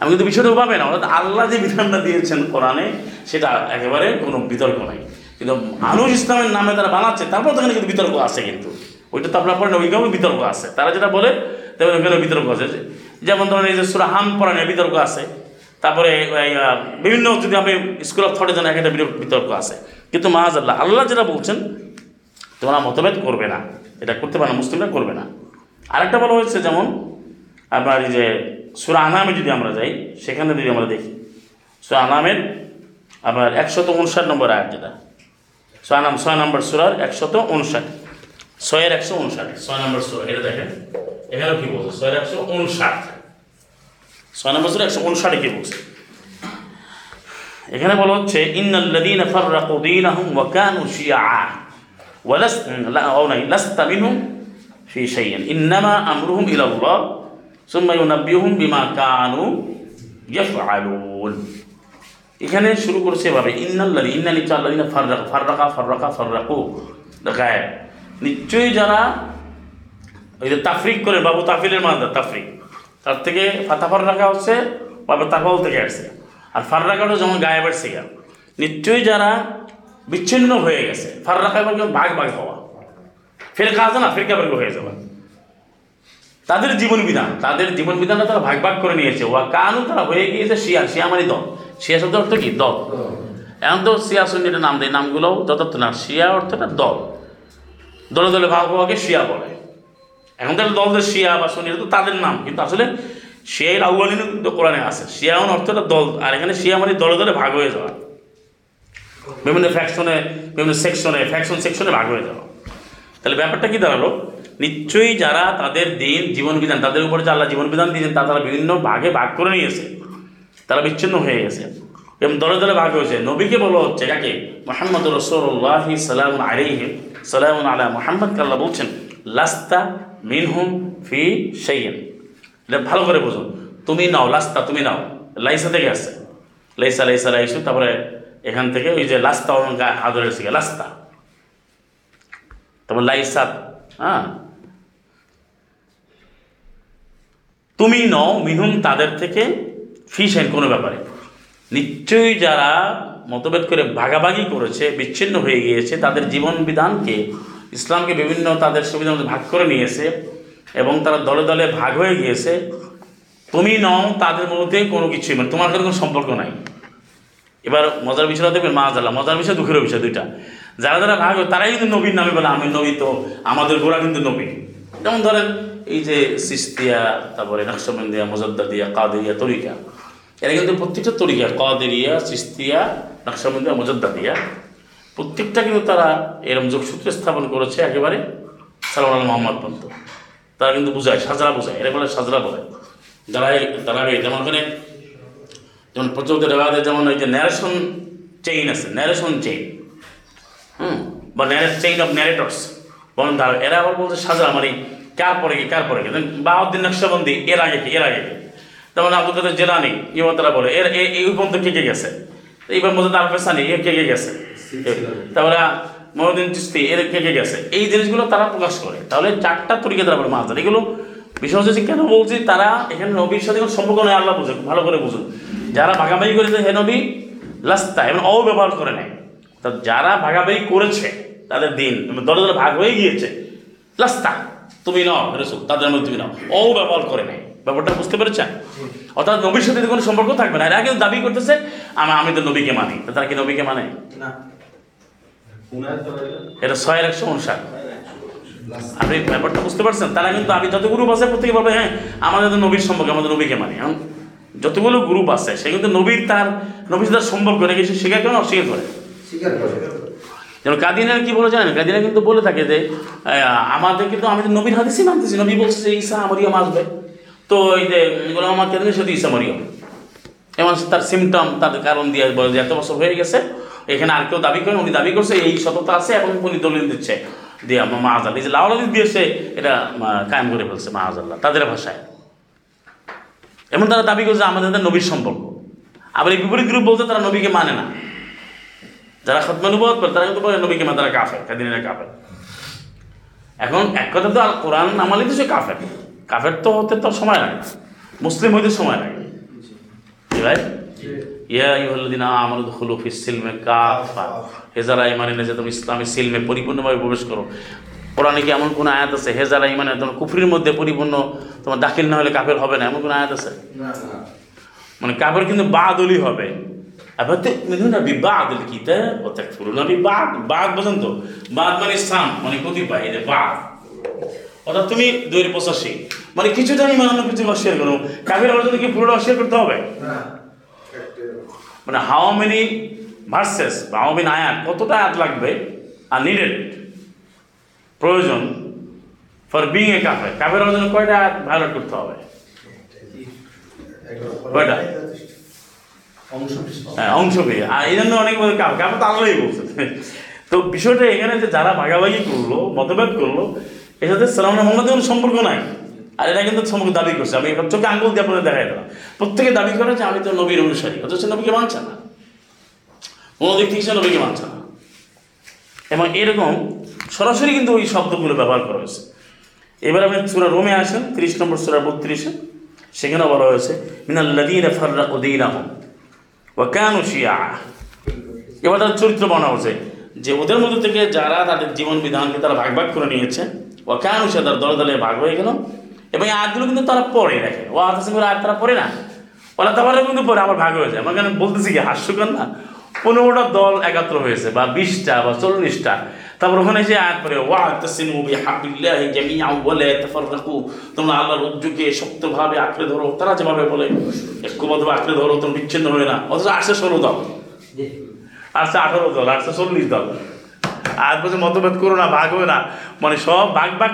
[SPEAKER 1] আমি কিন্তু বিষয়টা পাবে না, অর্থাৎ আল্লাহ যে বিধানটা দিয়েছেন কোরআনে, সেটা একেবারে কোনো বিতর্ক নাই। কিন্তু মানুষ ইসলামের নামে তারা বানাচ্ছে তারপর তো কিন্তু বিতর্ক আছে কিন্তু। ওইটা তো আপনার পরে ওইখানেও বিতর্ক আছে। তারা যেটা বলে, তেমন ওখানে বিতর্ক আছে। যেমন ধরেন এই যে সুরা হাম পড়ানোর বিতর্ক আছে, তারপরে বিভিন্ন যদি আপনি স্কুল অফ থটে জানা একটা বিতর্ক আছে। কিন্তু মাহাজ আল্লাহ আল্লাহ যেটা বলছেন, তোমরা মতভেদ করবে না। এটা করতে পারে না, মুসলিমরা করবে না। আরেকটা বলা হয়েছে, যেমন আপনার এই যে সুরা আনামে যদি আমরা যাই, সেখানে যদি আমরা দেখি, সুরা আনামের আপনার একশত উনষাট নম্বর আয়াত যেটা। ছয় নাম ছয় নম্বর সুরার একশত উনষাট। ছয়ের একশো উনষাট। ছয় নম্বর সুরা, এটা দেখেন। এখানেও কি বলছে? ছয়ের একশো উনষাট। ছয় নম্বর সুরা একশো উনষাটে কি বলছে? এখানে বলা হচ্ছে ইন্নাল্লাযীনা ফাররাকু দীনাহুম ওয়া কানু শিয়া ওয়ালাস লা, ও নাই, লাস্তা মিনহুম ফি শাইইন। ইন্নামা আমরুহুম ইলা আল্লাহ সুম্মা ইউনাব্বিউহুম বিমা কানু ইয়াফআলুন. এখানে শুরু করছে এভাবে ইন্নাল্লাযী ইন্না নিচা আল্লাযীনা ফাররাক, ফাররাকা ফাররাকা, ফাররাকু। গায়েব। নিশ্চয়ই যারা ওই যে তাফরিক করে, বাবু তাফিলের মাদা তাফরিক। তার থেকে ফাতাফার রাখা হচ্ছে বা তাফাল থেকে আসছে। আর ফার রাখাটা যেমন গায়েবের শিকার নিশ্চয়ই যারা বিচ্ছিন্ন হয়ে গেছে। ফার রাখা এবার ভাগ ভাগ হওয়া। ফেরকা আছে না, ফেরকা বের হয়ে যাবে তাদের জীবন বিধান, তাদের জীবন বিধানটা তারা ভাগ ভাগ করে নিয়েছে। ওয়া কানু, তারা হয়ে গিয়েছে শিয়া শিয়া মানে দল। শিয়া শব্দ অর্থ কি? দল। এখন তো শিয়া সুন্নিটা নাম দেয়, নামগুলোও যথার্থ না। শিয়া অর্থটা দল। দলে দলে ভাগ হওয়াকে শিয়া বলে। এখন তাহলে দলদের শিয়া বা সুন্নি তো তাদের নাম। কিন্তু আসলে শিয়ার আউ্বালিন তো কোরআনে আছে। শিয়া অর্থটা দল। আর এখানে শিয়া মানে দলে দলে ভাগ হয়ে যাওয়া। বিভিন্ন ফ্যাকশনে বিভিন্ন সেকশনে ফ্যাকশন সেকশনে ভাগ হয়ে যাওয়া। তাহলে ব্যাপারটা কি দাঁড়াল? নিশ্চয়ই যারা তাদের দিন, জীবন বিধান, তাদের উপরে যে আল্লাহ জীবন বিধান দিয়েছেন তারা বিভিন্ন ভাগে ভাগ করে নিয়েছে। তারা বিচ্ছিন্ন হয়ে গেছে। এবং দলে দলে ভাগ হয়েছে। নবীকে বলা হচ্ছে কাকে? মোহাম্মদ রসোল্লাহ সালাম আলাইহি সালাম আলা মোহাম্মদ, আল্লাহ বলছেন, লাস্তা মিনহুম ফি সেইন এটা ভালো করে বুঝুন তুমি নাও, লাস্তা তুমি নাও। লাইসা থেকে আসছে। লাইসা লাইসা, লাইসু, তারপরে এখান থেকে ওই যে লাস্তা অলঙ্কার আদরের শিখে লাস্তা। তারপর লাইসাত হ্যাঁ। তুমি নও মিহুম তাদের থেকে ফিসেন কোনো ব্যাপারে। নিশ্চয়ই যারা মতভেদ করে ভাগাভাগি করেছে, বিচ্ছিন্ন হয়ে গিয়েছে, তাদের জীবন বিধানকে, ইসলামকে বিভিন্ন তাদের সুবিধা ভাগ করে নিয়েছে এবং তারা দলে দলে ভাগ হয়ে গিয়েছে। তুমি নও, তাদের মধ্যে কোনো কিছুই মানে তোমার কোনো সম্পর্ক নাই। এবার মজার বিষয়টা দেখবেন মা জাল্লাহ মজার বিষয়, দুঃখের বিষয় দুইটা। যারা যারা ভাগ তারাই কিন্তু নবীর নামে বলে, আমি নবী তো, আমাদের গোড়া কিন্তু নবী। যেমন ধরেন, এই যে সিস্তিয়া, তারপরে নকশবন্দিয়া, মজদ্দাদিয়া কাদেরিয়া তরিকা। এরা কিন্তু প্রত্যেকটা তরিকা, কাদেরিয়া সিস্তিয়া নকশবন্দিয়া, মজদ্দাদিয়া, প্রত্যেকটা কিন্তু তারা এরম যোগসূত্র স্থাপন করেছে একেবারে সালাম আল মোহাম্মদ পর্যন্ত। তারা কিন্তু বুঝায়, সাজরা বোঝায়, এরা বলে সাজরা বলে। যারা তারা যেমন ওখানে যেমন প্রচলিত রেওয়াজে যেমন ওই যে ন্যারেশন চেইন আছে ন্যারেশন চেইন হুম? বা ন্যারেট চেইন অফ ন্যারেটর্স বলেন এরা আবার বলছে সাজরা মানে কার পরে কি, কার পরে কি? বাহাউদ্দিন নকশাবন্দি, এর আগে কি, এর আগে কি? যেমন আব্দুল কাদের জেলানি ইমন তারা বলে। এর এ- এই পর্যন্ত কে কে গেছে? এইবার মধ্যে তার পেশানি এর কে কে গেছে? তারপরে মহিউদ্দিন চিস্তি এর কে কে গেছে? এই জিনিসগুলো তারা প্রকাশ করে। তাহলে চারটা তরিকে তারা বলে মাছ। এগুলো বিষয় হচ্ছে কেন বলছি, তারা এখানে নবীর সাথে কোনো সম্পর্ক নেই, আল্লাহ বুঝে ভালো করে বুঝুন যারা ভাগাভাগি করেছে হে নবী, লাস্তা, এবং অব্যবহার করে নেয় তা যারা ভাগাভাগি করেছে তাদের দিন দলে দলে ভাগ হয়ে গিয়েছে, লাস্তা, তুমি নাও রসুল, তাদের মধ্যে তুমি নাও। অব্যবহার করে নেয় ব্যাপারটা বুঝতে পেরেছেন? অর্থাৎ নবীর সাথে কোনো সম্পর্ক থাকবে না। এরা কিন্তু দাবি করতেছে আমি আমি তো নবীকে মানি। তারা কি নবীকে মানে?
[SPEAKER 3] না।
[SPEAKER 1] এটা ছয়ের একশো উনষাট। আপনি ব্যাপারটা বুঝতে পারছেন? তারা কিন্তু আমি যত গ্রুপ আছে প্রত্যেকে বলবে হ্যাঁ আমাদের নবীর সম্পর্কে আমাদের নবীকে মানি। এখন যতগুলো গ্রুপ আছে সে কিন্তু নবীর তার নবীর সাথে তার সম্পর্ক রেখে সে স্বীকার করে অস্বীকার করে? যেমন কাদিনার কি বলে জানেন কাদিনা কিন্তু বলে থাকে যে আমাদের কিন্তু আমি তো নবীর হাদিসই মানতেছি। নবী বলছে ঈসা মরিয়ম আসবে। তো এই যে গোলাম আমার ঈসা মরিয়ম? এমন তার সিমটম তার কারণ দিয়ে বলে যে এত বছর হয়ে গেছে, এখানে আর কেউ দাবি করেন, উনি দাবি করছে, এই সততা আছে এবং উনি দলিল দিচ্ছে। দিয়ে আমার মাহাজাল্লাহ এই যে লাউলাদি দিয়েছে এটা কায়েম করে ফেলছে মাহাজাল্লাহ তাদের ভাষায়। এমন তারা দাবি করছে আমাদের নবীর সম্পর্ক। আবার এই বিপরীত গ্রুপ বলতে তারা নবীকে মানে না। যারা খতমানুবাদ করে, তারা কিন্তু বলে নবীকে মানে তারা কাফের কাদিনের কাফের। এখন এক কথা তো আর কোরআন আমালি তো সে কাফের। কাফের তো হতে তো সময় লাগে। মুসলিম হইতে সময় লাগে। রাইট ইয়া ইউহাল্লাযিনা আমানু দুখুলু ফিস সিলমে কাফা হে যারা ঈমান এনেছে তুমি ইসলামের সিলমে পরিপূর্ণভাবে প্রবেশ করো। কোরআনে কি এমন কোনো আয়াত আছে? হে যারা ঈমান এনেছে তোমার কুফরির মধ্যে পরিপূর্ণ তোমার দাখিল না হলে কাফের হবে না। এমন কোনো আয়াত আছে? মানে কাফের কিন্তু বাদলি হবে। আবার তো মিনুনা বিবাদল কিতে ও তাকফুরুনা বিবাদ। বাদ বোঝেন তো। বাদ মানে সাম মানে কতিপয় যে বাদ। অর্থাৎ তুমি দুই পঁচাশি। মানে কিছুটা ইমান অন্য কিছু অস্বীকার করো। কাফের অর্জন কি পুরোটা অস্বীকার করতে হবে? মানে হাউ মেনি ভার্সেস বা হাউ মেনি আয়াত কতটা আয়াত লাগবে? আর নিডেড প্রয়োজন ফর বিং এ কাফের। কাফের অর্জন কয়টা আয়াত ভায়োলেট করতে হবে? কয়টা। হ্যাঁ অংশ পেয়ে আর এই জন্য অনেক বলে কাপ কাপ তো আল্লাহই বলছে। তো বিষয়টা এখানে যে যারা ভাগাভাগি করল মতভেদ করল এর সাথে সালাম মোহাম্মদের কোনো সম্পর্ক নাই। আর এটা কিন্তু সম্পর্ক দাবি করছে। আমি চোখে আঙ্গুল দিয়ে আপনাদের দেখাই দিলাম। প্রত্যেকে দাবি করে যে আমি তো নবীর অনুসারী। অথচ নবীকে মানছে না। কোনো দিক থেকে সে নবীকে মানছে না। এবং এরকম সরাসরি কিন্তু ওই শব্দগুলো ব্যবহার করা হয়েছে। এবার আপনি সুরা রোমে আসেন, তিরিশ নম্বর সুরা বত্রিশে। সেখানে বলা হয়েছে মিনাল্লাদিনা ফাররাকু দীনাহুম ওয়া কানু শিয়া। এবার তাদের চরিত্র বর্ণনা হচ্ছে যে ওদের মধ্যে থেকে যারা তাদের জীবন বিধানকে তারা ভাগ ভাগ করে নিয়েছে ও কেন সে তার দলে দলে ভাগ হয়ে গেল। এবং আয়াতগুলো কিন্তু তারা পড়ে দেখে। ও আতাসিম করে আয়াত তারা পড়ে না। ওরা তারপরে কিন্তু পরে আবার ভাগ হয়ে যায়। আমার কেন বলতেছি কি হাস্যকর না? পনেরোটা দল একাত্র হয়েছে বা বিশটা বা চল্লিশটা। তারপর ওখানে যে আয়াত পরে ওয়া তাসিমু বিহাবিল্লাহি জামিআন ওয়া লা তাফাররাকু। তোমরা আল্লাহর উদ্যোগে শক্তভাবে আঁকড়ে ধরো। তারা যেভাবে বলে ঐক্যবদ্ধভাবে আঁকড়ে ধরো তোমরা বিচ্ছিন্ন হয়ে না। অথচ আসে ষোলো দল। আসছে আঠারো দল আসছে চল্লিশ দল। আর বলছে মতভেদ করো না, ভাগ হবে না। মানে সব ভাগ ভাগ,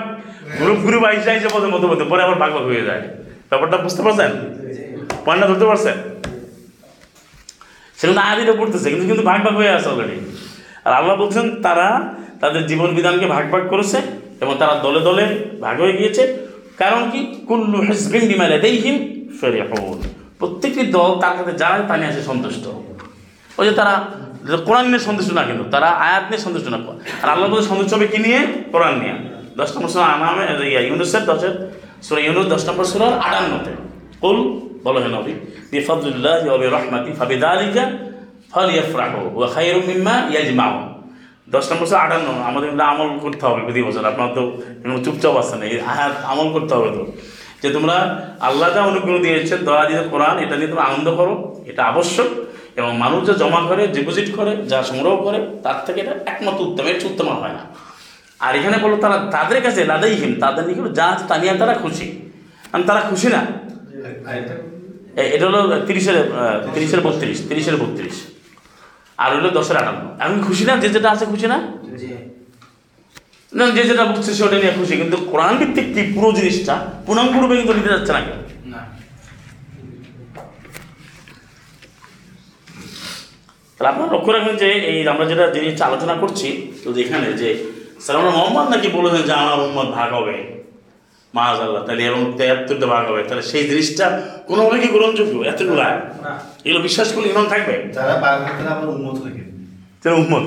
[SPEAKER 1] গ্রুপ গ্রুপ আইসে আইসে বলছে মতভেদ, পরে আবার ভাগ ভাগ হয়ে যায়। ব্যাপারটা বুঝতে পারছেন? পয়েন্টটা ধরতে পারছেন? সেখানে আদিটা পড়তেছে, কিন্তু কিন্তু ভাগ ভাগ হয়ে আছে অলরেডি আর আল্লাহ বলছেন, তারা তাদের জীবন বিধানকে ভাগ ভাগ করেছে এবং তারা দলে দলে ভাগ হয়ে গিয়েছে। কারণ কি? কুল্লু হিসবিন বিমা লাদাইহিম ফারিহুন। প্রত্যেকটি দল তার কাছে যারাই তা নিয়ে আসে সন্তুষ্ট। ওই যে তারা কোরআন নিয়ে সন্তুষ্ট না কিন্তু, তারা আয়াত নিয়ে সন্তুষ্ট না। আর আল্লাহ বলতে সন্তুষ্ট হবে কি নিয়ে? কোরআন নিয়ে। দশ নম্বর সুরা আনামে ইয়া ইউনুসের দশের সুরা ইউনুস, দশ নম্বর সুরার আটান্নতে। কুল, বলো হে নবী বিফাদুল্লাহ ওয়া বিরহমাতি, ফাবিদালিকা ফালিয়াফরাহু ওয়া খায়রুম মিম্মা ইয়াজমাউন। দশ নম্বর সুরা আটান্ন, আমাদের আমল করতে হবে প্রতি বছর। আপনার তো চুপচাপ আছেন, এই আয়াত আমল করতে হবে তো। যে তোমরা আল্লাহ যা অনুগ্রহ দিয়েছেন দয়া দিয়ে কোরআন, এটা নিয়ে তোমরা আনন্দ করো, এটা আবশ্যক। এবং মানুষ যা জমা করে ডিপোজিট করে যা সংগ্রহ করে তার থেকে এটা একমাত্র উত্তম এর উত্তম হয় না। আর এখানে বলো তারা তাদের কাছে লাদাইহীন তাদের নিকট যা আছে তা নিয়ে তারা খুশি। কারণ তারা খুশি না? এটা হলো তিরিশের তিরিশের বত্রিশ তিরিশের বত্রিশ। আর হলো দশের আটান্ন। এখন খুশি না? যে যেটা আছে খুশি না? না যে যেটা বুঝছে সেটা নিয়ে খুশি। কিন্তু কোরআন ভিত্তিক পুরো জিনিসটা? পুনাঙ্গুরূপে কিন্তু নিতে যাচ্ছে না কেউ। তাহলে আপনারা লক্ষ্য রাখবেন যে এই আমরা যেটা জিনিসটা আলোচনা করছি তো এখানে যে সালাম মোহাম্মদ নাকি বলেছেন যে আমার উম্মত ভাগ হবে। মাজ আল্লাহ তাহলে এবং তেয়াত্তরটা ভাগ হবে। তাহলে সেই জিনিসটা কোনোভাবে কি গ্রহণযোগ্য? আয় এগুলো বিশ্বাস করলে ইমান থাকবে?
[SPEAKER 4] যারা বাঘ হাতের আমার উন্মত থাকে
[SPEAKER 1] তাহলে উম্মত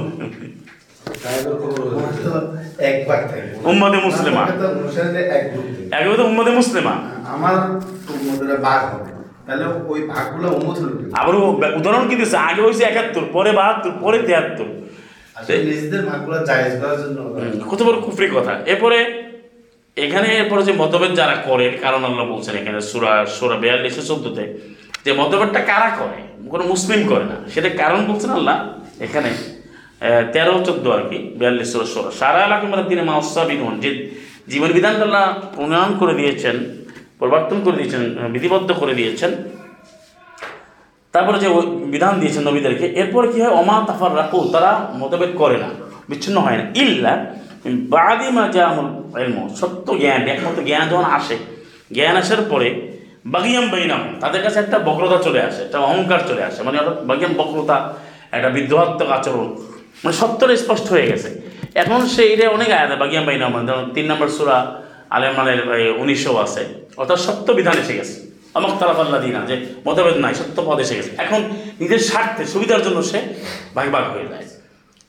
[SPEAKER 2] তাদের খবর
[SPEAKER 4] ওরা তো এক ভাগ থাকে
[SPEAKER 1] উম্মতে মুসলিমা। একেবারে তো উম্মতে মুসলিমা।
[SPEAKER 4] আমার উন্মতরা বাঘ হবে। তাহলে ওই ভাগগুলো উন্মত হলো
[SPEAKER 1] আবার উদাহরণ কি দিচ্ছে আগে হয়েছে একাত্তর পরে বাহাত্তর পরে তেহাত্তর।
[SPEAKER 4] নিজেদের ভাগগুলো জায়েজ করার জন্য
[SPEAKER 1] কত বড় কুফরি কথা। এরপরে এখানে এরপরে যে মতভেদ যারা করে কারণ আল্লাহ বলছেন এখানে সুরা সুরা বিয়াল্লিশে চোদ্দতে যে মতভেদটা কারা করে? কোনো মুসলিম করে না। সেটা কারণ বলছেন আল্লাহ এখানে তেরো চোদ্দ আর কি বিয়াল্লিশ সুরা সুরা সারা এলাকা মানে দিনে মাউসাবিন হন যে জীবন বিধানটা আল্লাহ প্রণয়ন করে দিয়েছেন। প্রবর্তন করে দিয়েছেন বিধিবদ্ধ করে দিয়েছেন। তারপরে যে বিধান দিয়েছেন নবীদেরকে, এরপর কি হয়? অমা তাফার রাখু তারা মতভেদ করে না, বিচ্ছিন্ন হয় না। ইল্লা বাদি মা জামুল ইলম, সত্য জ্ঞান, একমাত্র জ্ঞান যখন আসে, জ্ঞান আসার পরে বাগিয়াম বাইনাম তাদের কাছে একটা বক্রতা চলে আসে, একটা অহংকার চলে আসে মানে অর্থাৎ বাগিয়াম বক্রতা, একটা বিদ্রোহাত্মক আচরণ মানে সত্যটা স্পষ্ট হয়ে গেছে। এখন সেইটা অনেক আয়াত বাগিয়াম বাইনাম তিন নম্বর সুরা আলেমানের উনিশশো আছে। অর্থাৎ সত্য বিধান এসে গেছে। আমাক তালাফাল্লা দিনা, যে মতভেদ নাই, সত্য পদ এসে গেছে। এখন নিজের স্বার্থে, সুবিধার জন্য সে ভাগ ভাগ হয়ে যায়।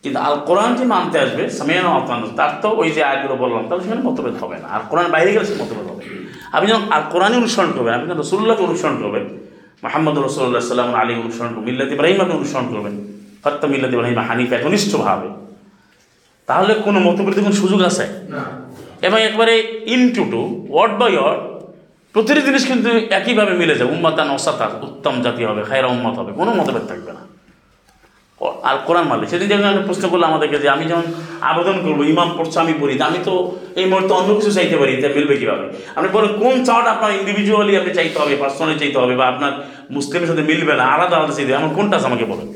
[SPEAKER 1] কিন্তু আল কোরআন যে মানতে আসবে, সামিয়ান আফান তার তো ওই যে আয়াতগুলো বললাম, তাহলে সেখানে মতভেদ হবে না। আর কোরআন বাইরে গেলে সে মতভেদ হবে। আপনি যখন আল কোরআনই অনুসরণ করবেন, আপনি যখন রসুল্লাহকে অনুসরণ করবেন, মোহাম্মদ রসুল্লাহ সাল্লাম আলী অনুসরণ করবেন, মিল্লাত ইব্রাহিমকে অনুসরণ করবেন, ফত্তা মিল্লাত ইব্রাহিম হানিফ একনিষ্ঠভাবে তাহলে কোনো মতভেদের কোনো সুযোগ আছে?
[SPEAKER 2] না।
[SPEAKER 1] এবং একবারে in to to word by word প্রতিটি জিনিস কিন্তু একইভাবে মিলে যায়। উম্মাতান অসাতা উত্তম জাতি হবে খায়রা উম্মত হবে কোনো মতভেদ থাকবে না। আর কোরআন মারলে সেদিন যখন একটা প্রশ্ন করল আমাদেরকে যে আমি যখন আবেদন করব ইমাম পড়ছে আমি পড়ি তা আমি তো এই মুহূর্তে অন্য কিছু চাইতে পারি তা মিলবে কীভাবে? আপনি বলেন কোন চাওয়াটা আপনার ইন্ডিভিজুয়ালি আপনি চাইতে হবে পার্সোনালি চাইতে হবে বা আপনার মুসলিমের সাথে মিলবে না আলাদা আলাদা চাইতে হবে এমন কোনটা আছে আমাকে বলেন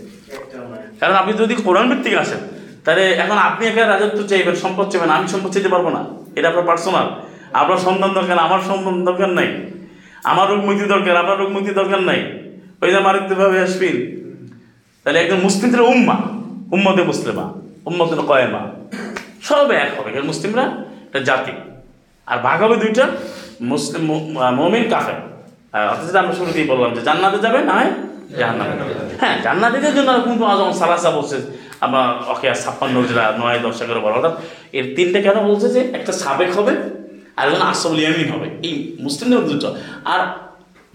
[SPEAKER 1] কারণ আপনি যদি কোরআন ভিত্তিক আসেন তাহলে এখন আপনি একা রাজত্ব চাইবেন সম্পদ চাইবেন আমি সম্পদ চাইতে পারব না। এটা আপনার পার্সোনাল আপনার সন্তান দরকার, আমার সন্তান দরকার নাই। আমার রোগ মুক্তি দরকার, আপনার রোগ মুক্তি দরকার নাই। ওই যে মারিত্যভাবে আসবেন। তাহলে একজন মুসলিমদের উম্মা, উম্মতে মুসলিমা উম্মতে কয়েমা, সব এক হবে। মুসলিমরা একটা জাতি। আর ভাগ হবে দুইটা, মুসলিম মমিন, কাফের। অথচ আমরা শুরুতেই বললাম যে জান্নাতে যাবে, না হয় হ্যাঁ জান্নাতিদের জন্য কিন্তু আজম সালাসা বলছে আমার ওকে ছাপ্পান্ন জেলা, নয়, দশ, এগারো, বারো, অর্থাৎ এর তিনটে কেন বলছে যে একটা সাবেক হবে আর একজন আসল ইয়ামিন হবে? এই মুসলিমদের দুটো আর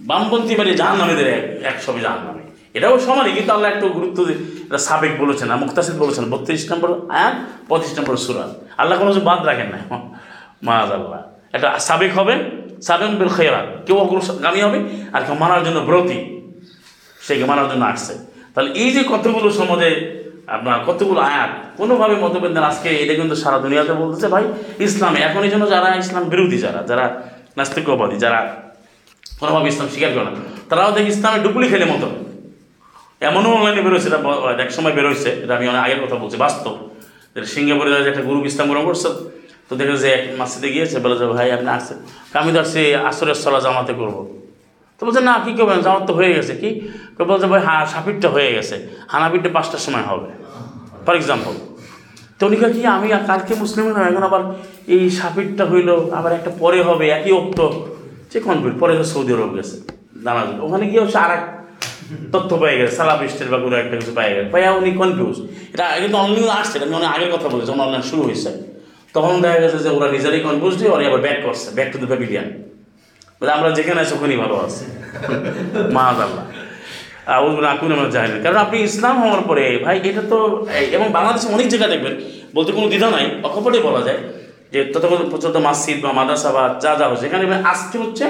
[SPEAKER 1] বামপন্থী মানে জাহান নামীদের একসবে জাহান নামে এটাও সমানই, কিন্তু আল্লাহ একটু গুরুত্ব দিয়ে এটা সাবেক বলেছেন, আর মুক্তাসিদ বলেছেন, বত্রিশ নম্বর আয়াত, পঁচিশ নম্বর সুরা। আল্লাহ কোনো কিছু বাদ রাখেন না মাজ আল্লাহ এটা সাবেক হবে, সাবেক বিল খেয়াল কেউ অগ্রগামী হবে, আর কেউ মানার জন্য ব্রতী। সেকে মানার জন্য আসছে। তাহলে এই যে কতগুলো সমাজে আপনার কতগুলো আয়াত, কোনোভাবে মতভেদ নেই আজকে এটা কিন্তু সারা দুনিয়াতে বলতেছে, ভাই, ইসলাম এখন এই জন্য যারা ইসলাম বিরোধী, যারা যারা নাস্তিকবাদী, যারা কোনোভাবে ইসলাম স্বীকার করে না, তারাও দেখি ইসলামে ডুবলি খেলে মতো। এমনও অনলাইনে বেরোচ্ছে এটা এক সময় বেরোচ্ছে এটা আমি অনেক আগের কথা বলছি, বাস্তব। সিঙ্গাপুরে একটা গ্রুপ ইসলাম গ্রহণ করছে, তো দেখে যে এক মাসিদে গিয়েছে, বলে যে, ভাই, আপনি আসছেন। আমি তো আসছি, আসরের সলা জামাতে করব। তো বলছে, না, কী করবেন? জামাত তো হয়ে গেছে, কি? বলছে, ভাই হ্যাঁ সাপিরটা হয়ে গেছে হানাপিরটা পাঁচটার সময় হবে। ফর এক্সাম্পল তো উনি কি, আমি কালকে মুসলিম না এখন আবার এই সাপিরটা হইল, আবার একটা পরে হবে, একই অক্ত। যে কনফিউজ পরে সৌদি আরব গেছে, জানা ওখানে গিয়ে হচ্ছে আর এক তথ্য পেয়ে গেছে সালাবিস্টের বা কোনো একটা কিছু পেয়ে গেছে। পাইয়া উনি কনফিউজ এটা কিন্তু অনলাইনে আসছে আমি অনেক আগের কথা বলেছি, যখন অনলাইন শুরু হয়েছে। তখন দেখা গেছে যে ওরা নিজেরাই কনফিউজ দিয়ে ওরা আবার ব্যাক করছে ব্যাক টু দ্য প্যাভিলিয়ান বলে, আমরা যেখানে আছি, ওখানেই ভালো আছি। মাহাজ আল্লাহ আকুন আমরা না কারণ আপনি ইসলাম হওয়ার পরে, ভাই, এটা তো এবং বাংলাদেশে অনেক জায়গা দেখবেন, বলতে কোনো দ্বিধা নাই, অকপটেই বলা যায়, যে ততক্ষণ পর্যন্ত মসজিদ বা মাদ্রাসা বা যা যা হচ্ছে, এখানে আজকে হচ্ছে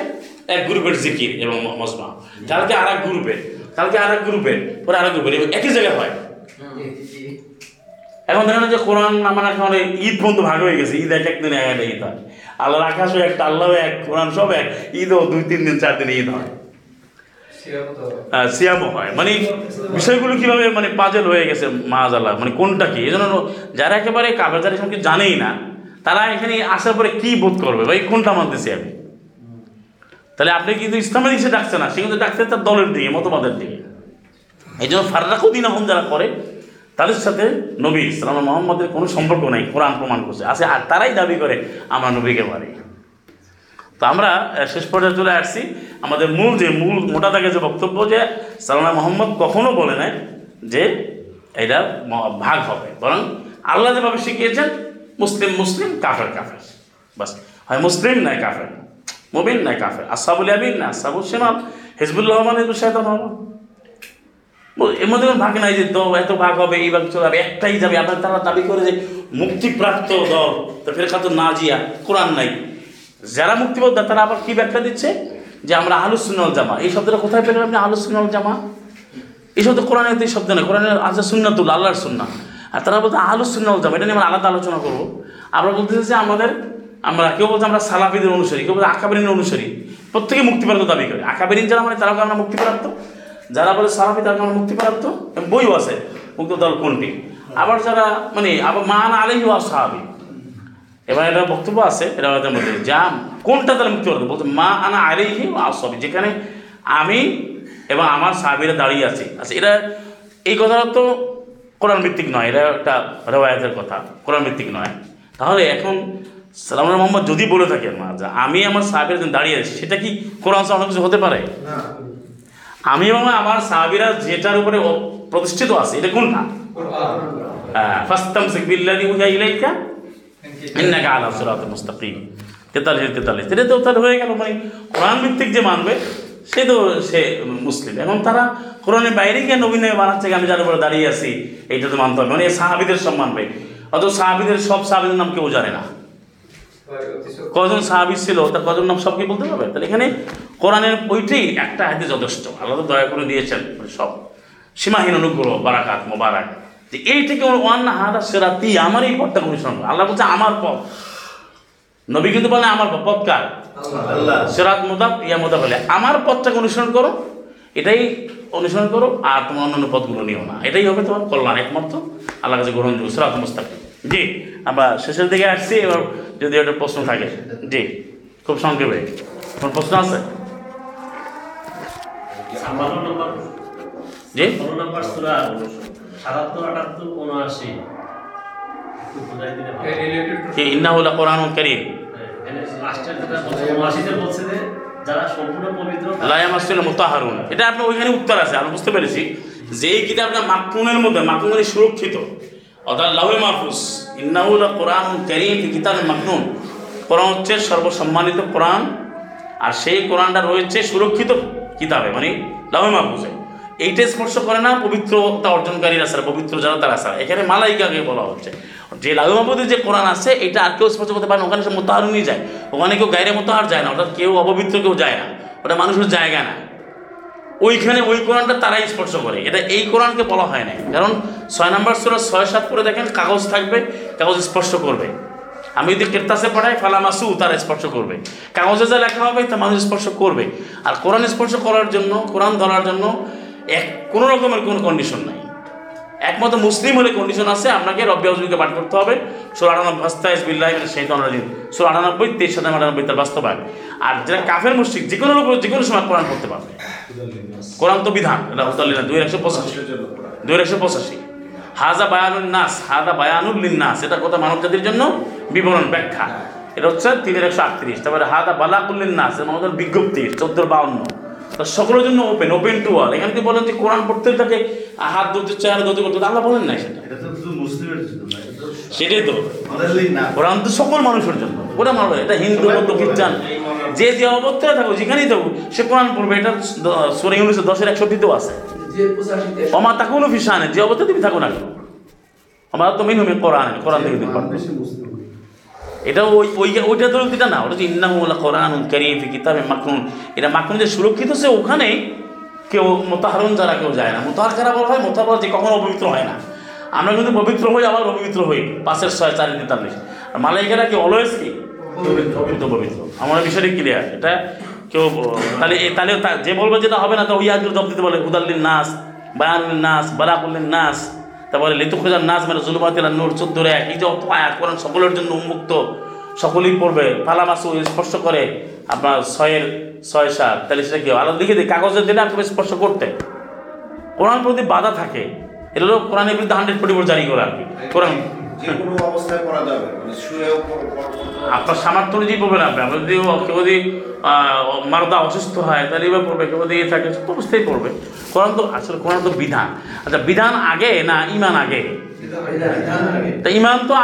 [SPEAKER 1] এক গ্রুপের জিকির এবং মজমা। কালকে আর এক গ্রুপের কালকে আর এক গ্রুপের পরে আর এক গ্রুপের একই জায়গায় হয়। এখন দেখেন যে কোরআন আমার এখন ঈদ বন্ধু ভাগ হয়ে গেছে, ঈদ এক একদিন এক ঈদ হয়। আল্লাহর আকাশও একটা আল্লাহ এক, কোরআন সব এক, ঈদও দুই, তিন দিন, চার দিন ঈদ হয়। সিয়ামও হয়। মানে বিষয়গুলো কীভাবে মানে পাজেল হয়ে গেছে মাজ আল্লাহ মানে কোনটা কি? এই জন্য যারা একেবারে কাগজ যারা এসব কিছু জানেই না, তারা এখানে আসার পরে কি বোধ করবে? ভাই, কোনটা মানতেছি আমি তাহলে আপনি কিন্তু ইসলামের দিকে ডাকছে না, সে কিন্তু ডাকছে তার দলের দিকে, মতবাদের দিকে। এই জন্য ফার্রাকুদ্দিন আহম যারা করে, তাদের সাথে নবী ইসলাম মোহাম্মদের কোনো সম্পর্ক নাই, কোরআন প্রমাণ করছে। আছে আর তারাই দাবি করে, আমরা নবীকে পারি তো আমরা শেষ পর্যায়ে চলে আসছি। আমাদের মূল যে মূল মোটা দাগে যে বক্তব্য যে সালানা মোহাম্মদ কখনো বলে নাই যে এটা ভাগ হবে। বরং আল্লাহ যেভাবে শিখিয়েছেন, মুসলিম মুসলিম, কাফের কাফের। বাস, হয় মুসলিম নাই কাফের মুবিন নাই কাফের। আসাবুল আবিন না আসাবুল সেমাল হিজবুল্লাহ রহমান হিজবুল শাহিদ রহমান বল- এর মধ্যে ভাগ নাই যে দল এত ভাগ হবে, এই ভাগ চলে যাবে, একটাই যাবে। আপনার তারা দাবি করে যে মুক্তিপ্রাপ্ত দল, তো ফের খাতো না জিয়া কোরআন নাই। যারা মুক্তিযোদ্ধা তারা আবার কি ব্যাখ্যা দিচ্ছে? যে আমরা আলুসুন্নল জামা এই শব্দটা কোথায় পেলেন আপনি আলুসুন্নল জামা এই শব্দ কোরআনের এই শব্দ নেই কোরআনের আছে সুন্নাতুল, আল্লাহর সুন্না আর তারা বলতে আলুসুন্নল জামা এটা নিয়ে আমরা আলাদা আলোচনা করব। আমরা বলতেছি যে আমাদের, আমরা কেউ বলছে আমরা সালাফিদের অনুসারী, কেউ বলছে আকাবেরিনের অনুসারী। প্রত্যেকে মুক্তিপ্রাপ্ত দাবি করে। আকাবেরিন যারা মানে তারা আমরা মুক্তিপ্রাপ্ত? যারা বলে সালাফি তারা আমরা মুক্তিপ্রাপ্ত? বইও আছে মুক্ত দল কোনটি? আবার যারা মানে আবার মান আলহি ওয়া সাহাবি এবার এটা বক্তব্য আছে এটা মধ্যে। যা কোনটা তাহলে মুক্তি বলতে মা আনা আলাইহি ওয়া আসহাবি যেখানে আমি এবং আমার সাহাবীরা দাঁড়িয়ে আছি। আচ্ছা এটা এই কথাটা তো কোরআন ভিত্তিক নয় এটা একটা রেওয়ায়তের কথা কোরআন ভিত্তিক নয়। তাহলে এখন সালাম মোহাম্মদ যদি বলে থাকেন মা যে আমি আমার সাহাবীরা দাঁড়িয়ে আছি সেটা কি কোরআন অন্য কিছু হতে পারে? আমি এবং আমার সাহাবীরা যেটার উপরে প্রতিষ্ঠিত আছে এটা কোনটা? ফাস্তামসিক বিল্লাযী উহিয়া ইলাইকা ইন্নাকা আলা সিরাতিল মুস্তাকিম। তেতাল্লিশ তেতাল্লিশ। এটা তো তার হয়ে গেল মানে কোরআন ভিত্তিক যে মানবে, সে তো সে মুসলিম। এখন তারা কোরআনের বাইরে গিয়ে নবীন নবী বানাচ্ছে আমি যার উপরে দাঁড়িয়ে আছি, এইটা তো মানতে হবে। মানে সাহাবিদের সব মানবে। অত সাহাবিদের সব সাহাবিদের নাম কেউ জানে না। কজন সাহাবি ছিল, তার কজন নাম সব কি বলতে পারবে? তাহলে এখানে কোরআনের বইটি একটা হাতে যথেষ্ট। আল্লাহ দয়া করে দিয়েছেন মানে সব। সীমাহীন অনুগ্রহ, বারাকাত, মোবারক। যে এই থেকে ওয়ান হাদা সেরাতি আমার এই পথটা অনুসরণ করো। আল্লাহ বলছে আমার পথ। নবী কিন্তু বলে আমার পথ পথ কার?
[SPEAKER 4] আল্লাহ
[SPEAKER 1] সেরাত মোদাব ইয়া মোদাব বলে আমার পথটাকে অনুসরণ করো এটাই অনুসরণ করো আর তোমার অন্যান্য পথগুলো নিও না। এটাই হবে তোমার কল্যাণ একমাত্র আল্লাহ কাছে গ্রহণযোগ্য সেরাত মুস্তাকিম। জি আমরা শেষের দিকে আসছি এবার যদি একটা প্রশ্ন থাকে। জি খুব সংক্ষেপে। কোনো প্রশ্ন আছে? জি
[SPEAKER 5] সাতাত্তর আটাত্তর উনআশি।
[SPEAKER 1] কোরআন করিম।
[SPEAKER 5] হ্যাঁ, যারা সম্পূর্ণ পবিত্র
[SPEAKER 1] লায়ামাসুল মুতাহারুন। এটা আপনার ওইখানে উত্তর আছে আমি বুঝতে পেরেছি। যে এই কিতাবটা মাকনুনের মধ্যে সুরক্ষিত। অর্থাৎ লাহে মাহফুজ ইন্নাহুল কোরআন করিম কিতাব মাকনুন কোরআন হচ্ছে সর্বসম্মানিত কোরআন আর সেই কোরআনটা রয়েছে সুরক্ষিত কিতাবে মানে লাভে মাহফুজে। এইটা স্পর্শ করে না পবিত্রতা অর্জনকারীরা ছাড়া, পবিত্র যারা তারা ছাড়া। এখানে মালাইকাকে বলা হচ্ছে। যে মাহফুজে যে কোরআন আছে, এটা আর কেউ স্পর্শ করতে পারে না। ওখানে সে মোতাহারুনি যায়। ওখানে কেউ গাইরে মোতাহার যায় না। অর্থাৎ কেউ অপবিত্র, কেউ যায় না। ওটা মানুষের জায়গা না। ওইখানে ওই কোরআনটা তারাই স্পর্শ করে। এটা এই কোরআনকে বলা হয় না। কারণ ছয় নম্বর সুরা ছয় সাত করে দেখেন, কাগজ থাকবে, কাগজ স্পর্শ করবে। আমি যদি কেরতাসে পড়াই ফালামাসু তারা স্পর্শ করবে। কাগজে যা লেখা হবে, তা মানুষ স্পর্শ করবে। আর কোরআন স্পর্শ করার জন্য, কোরআন ধরার জন্য এক কোনো রকমের কোনো কন্ডিশন নাই। একমাত্র মুসলিম হলে কন্ডিশন আছে, আপনাকে রব্বি পাঠ করতে হবে। ষোলো আটানব্বই হাস্তাইজ বিল্লাহ সেই তনরাজিন ষোলো আটানব্বই তেইশ সাতাম আটানব্বই তার বাস্তবায়ন। আর যেটা কাফের, মুশ্রিক, যে কোনো লোক যে কোনো সময় কোরআন করতে পারবে। কোরআন তো বিধান, এটা দুই একশো পঁচাশি। দুই একশো পঁচাশি। হাজা বায়ানুল নাস হাজা বায়ানুল নাস এটা কথা মানব জাতির জন্য বিবরণ, ব্যাখ্যা। এটা হচ্ছে তিনের একশো আটত্রিশ। তারপরে হাদা বালাকুল্লিন নাস আমাদের বিজ্ঞপ্তি, চোদ্দোর বাউন্ন। সকলের জন্য ওপেন ওপেন টু অল এখানে কি বলেন যে কোরআন পড়তে থাকে হাত ধরতে চেহারা ধরতে করতে আল্লাহ বলেন নাই সেটা।
[SPEAKER 4] না,
[SPEAKER 1] সেটাই তো। কোরআন তো সকল মানুষের জন্য। ওটা মানুষ এটা হিন্দু বৌদ্ধ খ্রিস্টান। যে যে অবস্থায় থাকুক যেখানেই থাকুক সে কোরআন পড়বে। এটা সুরে উনিশশো দশের একষট্টিতেও আছে।
[SPEAKER 3] যে পঁচাশিতে
[SPEAKER 1] অমা তাকুন ফিসানে যে অবস্থা তুমি থাকো না কেন? আমার তো মিনহুমি কোরআন কোরআন থেকে তুমি এটা ওই ওই ওইটা তো ওইটা না ওটা যে ইন্নাহুল কোরআন কারিম ফি কিতাবে মাকনুন। এটা মাকনুন যে সুরক্ষিত সে ওখানে কেউ মোতাহারুন যারা কেউ যায় না। মোতাহার কারা বলা হয়? মোতাহার বলা যে কখনো অপবিত্র হয় না। আমরা কিন্তু পবিত্র হই আবার অপবিত্র হই। পাশের ছয় চার তেতাল্লিশ আর মালাইকারা কি অলওয়েজ কি? পবিত্র। পবিত্র। আমার বিষয়টি ক্লিয়ার এটা কেউ তাহলে তাহলে তা- যে বলবে যেটা হবে না তো ওই আজকে জব দিতে বলে হুদাল্লিন নাস বায়ানুল নাস বারাকুল্লিন নাস। তারপরে লিতু খোঁজার নাচ মানে জুলুমাতিলা নূর চোদ্দোর এক এই যে আয়াত কোরআন সকলের জন্য উন্মুক্ত। সকলেই পড়বে। পালা মাসু স্পর্শ করে আপনার ছয়ের ছয় সাত। তাহলে সেটা কি আলো লিখে দিই কাগজের দিলে আপনি স্পর্শ করতে। কোরআন প্রতি বাধা থাকে। এটা হলো কোরআনের বিরুদ্ধে হান্ড্রেড পরিবর্তন জারি করে আর কি। কোরআন
[SPEAKER 4] যে কোনো অবস্থায় করা যাবে। মানে শুয়েও
[SPEAKER 1] আপনার সামর্থ্য অনুযায়ী পড়বেন আপনি আপনার যদি কেউ যদি মারদা অসুস্থ হয়, তাহলে এবার পড়বে, কেউ যদি থাকে সব অবস্থায় পড়বে। কোরআন তো আসলে কোরআন তো বিধান। আচ্ছা বিধান আগে না ইমান আগে? তা ইমান তো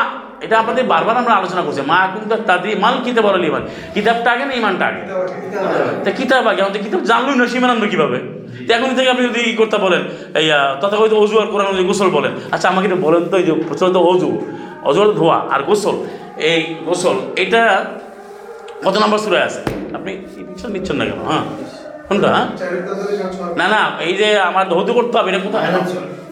[SPEAKER 1] এটা আপনাদের বারবার আমরা আলোচনা করছি। মা কিন্তু তাদের মাল কিতাব বলে ইমান কিতাবটা আগে না ইমানটা আগে? তা কিতাব আগে, আমাদের কিতাব জানলই না সীমান আনবে কীভাবে? এখন থেকে আপনি যদি করতে বলেন, এই তথাকথিত অজু আর কোরআন গোসল বলেন। আচ্ছা আমাকে বলেন তো, এই যে প্রচলিত অজু। অজু হলো ধোয়া আর গোসল। এই গোসল এটা কত নম্বর সুরে আছে? আপনি নিচ্ছেন না কেন? হ্যাঁ কোনটা হ্যাঁ। না না এই যে আমার ধৌত করতে হবে এটা কোথায়?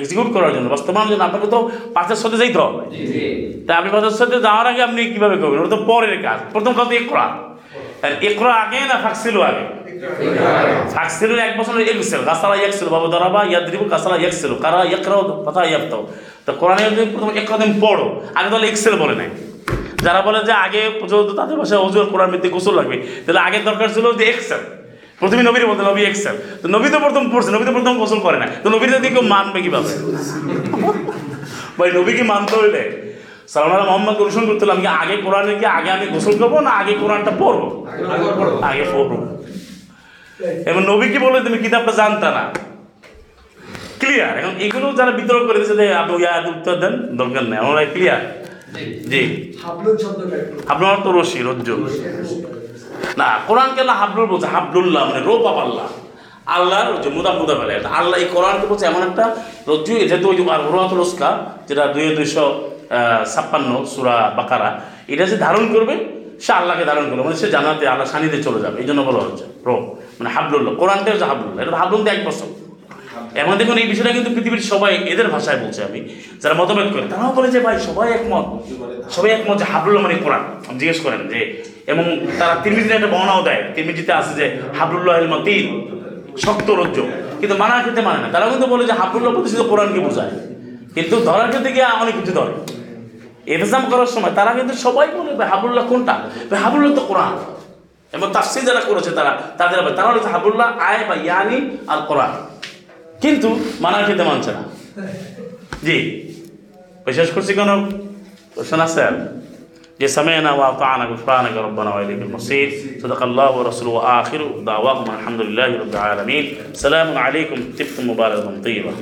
[SPEAKER 1] এক্সিকিউট করার জন্য। বাস্তবায়নের জন্য আপনাকে তো পাঁচের সাথে যাইতে হবে তা আপনি পাঁচের সাথে যাওয়ার আগে আপনি কীভাবে করবেন? ওটা তো পরের কাজ। প্রথম কথা একরা আর একরা আগে না ফাঁকছিল আগে? ফাঁকছিল এক বছর এক্সেল গাছালা এক্সেল বাবু দাঁড়াবা ইয়াদ্রিবু গাছালা এক্সেল কারা একরাও কথা ইয়াপ্তাও তো কোরআনে যদি প্রথম একরা দিন পড়ো আগে তাহলে এক্সেল বলে নাই যারা বলে যে আগে তাদের ভাষায় অজুর কোরআন ভিত্তিক গোসল লাগবে তাহলে আগে দরকার ছিল যে এক্সেল প্রথমে নবীর বলতে নবী এক্সেল তো নবী তো প্রথম পড়ছে নবী তো প্রথম গোসল করে না। তো নবীর দিকে কেউ মানবে কীভাবে? ভাই নবীকে মানতে হইলে? সালমান মোহাম্মদ অনুসরণ করতে হলে আমি আগে কোরআনে কি আগে আমি গোসল করব না আগে কোরআনটা পড়ব? আগে পড়ব। এবং নবী কি বলে তুমি কিতাবটা জানতা না? ক্লিয়ার এখন এগুলো যারা বিতর্ক করে দিচ্ছে যে আপনি ইয়া উত্তর দেন দরকার নেই। আমরা ক্লিয়ার জি। আপনার তো রশি রজ্জু। না কোরআনকে আল্লাহ হাবলুল বলছে হাবলুল্লাহ মানে রোপ আপ আল্লাহ। আল্লাহর রজ্জু মুদা মুদা ফেলে। আল্লাহ এই কোরআনকে বলছে এমন একটা রজ্জু যেহেতু ওই যে আর রোহাত রস্কা যেটা দুই দুইশো ছাপ্পান্ন সুরা বাকারা এটা যে ধারণ করবে সে আল্লাহকে ধারণ করবে মানে সে জানাতে আল্লাহ সানিতে চলে যাবে। এই জন্য বলা হচ্ছে রোপ মানে হাবলুল্লাহ। কোরআনটা হচ্ছে হাবলুল্লাহ। এটা হাবলুন এক বছর। এমন দেখুন এই বিষয়টা কিন্তু পৃথিবীর সবাই এদের ভাষায় বলছে আমি যারা মতভেদ করে। তারাও বলে যে ভাই সবাই একমত। সবাই একমত যে হাবলুল্লাহ মানে কোরআন। জিজ্ঞেস করেন যে এবং তারা তিরমিজিতে একটা বর্ণাও দেয়, তিরমিজিতে আছে যে হাবলুল্লাহ মতিন, শক্ত রজ্জ। কিন্তু মানার ক্ষেত্রে মানে না। তারা কিন্তু বলে যে হাবলুল্লাহ প্রতিষ্ঠিত কোরআনকে বোঝায়। কিন্তু ধরার ক্ষেত্রে গিয়ে অনেক কিছু ধরে। এক্সাম করার সময় তারা কিন্তু সবাই বলে হাবুল্লাহ কোনটা? হাবুল্লাহ তো কোরআন। এবং তাফসির যারা করেছে তারা, তাদের তারা হচ্ছে হাবুল্লাহ আয় বা ইয়ানি আল কোরআন। কিন্তু মানার ক্ষেত্রে মানছে না। জি। বিশেষ করছি কোনো? কোশ্চেন আছে আর? যে سمعنا وأطعنا غفرانك ربنا وإليك المصير. صدق الله ورسوله وآخر دعواهم الحمد لله رب العالمين. سلام عليكم. طبتم مباركا طيبا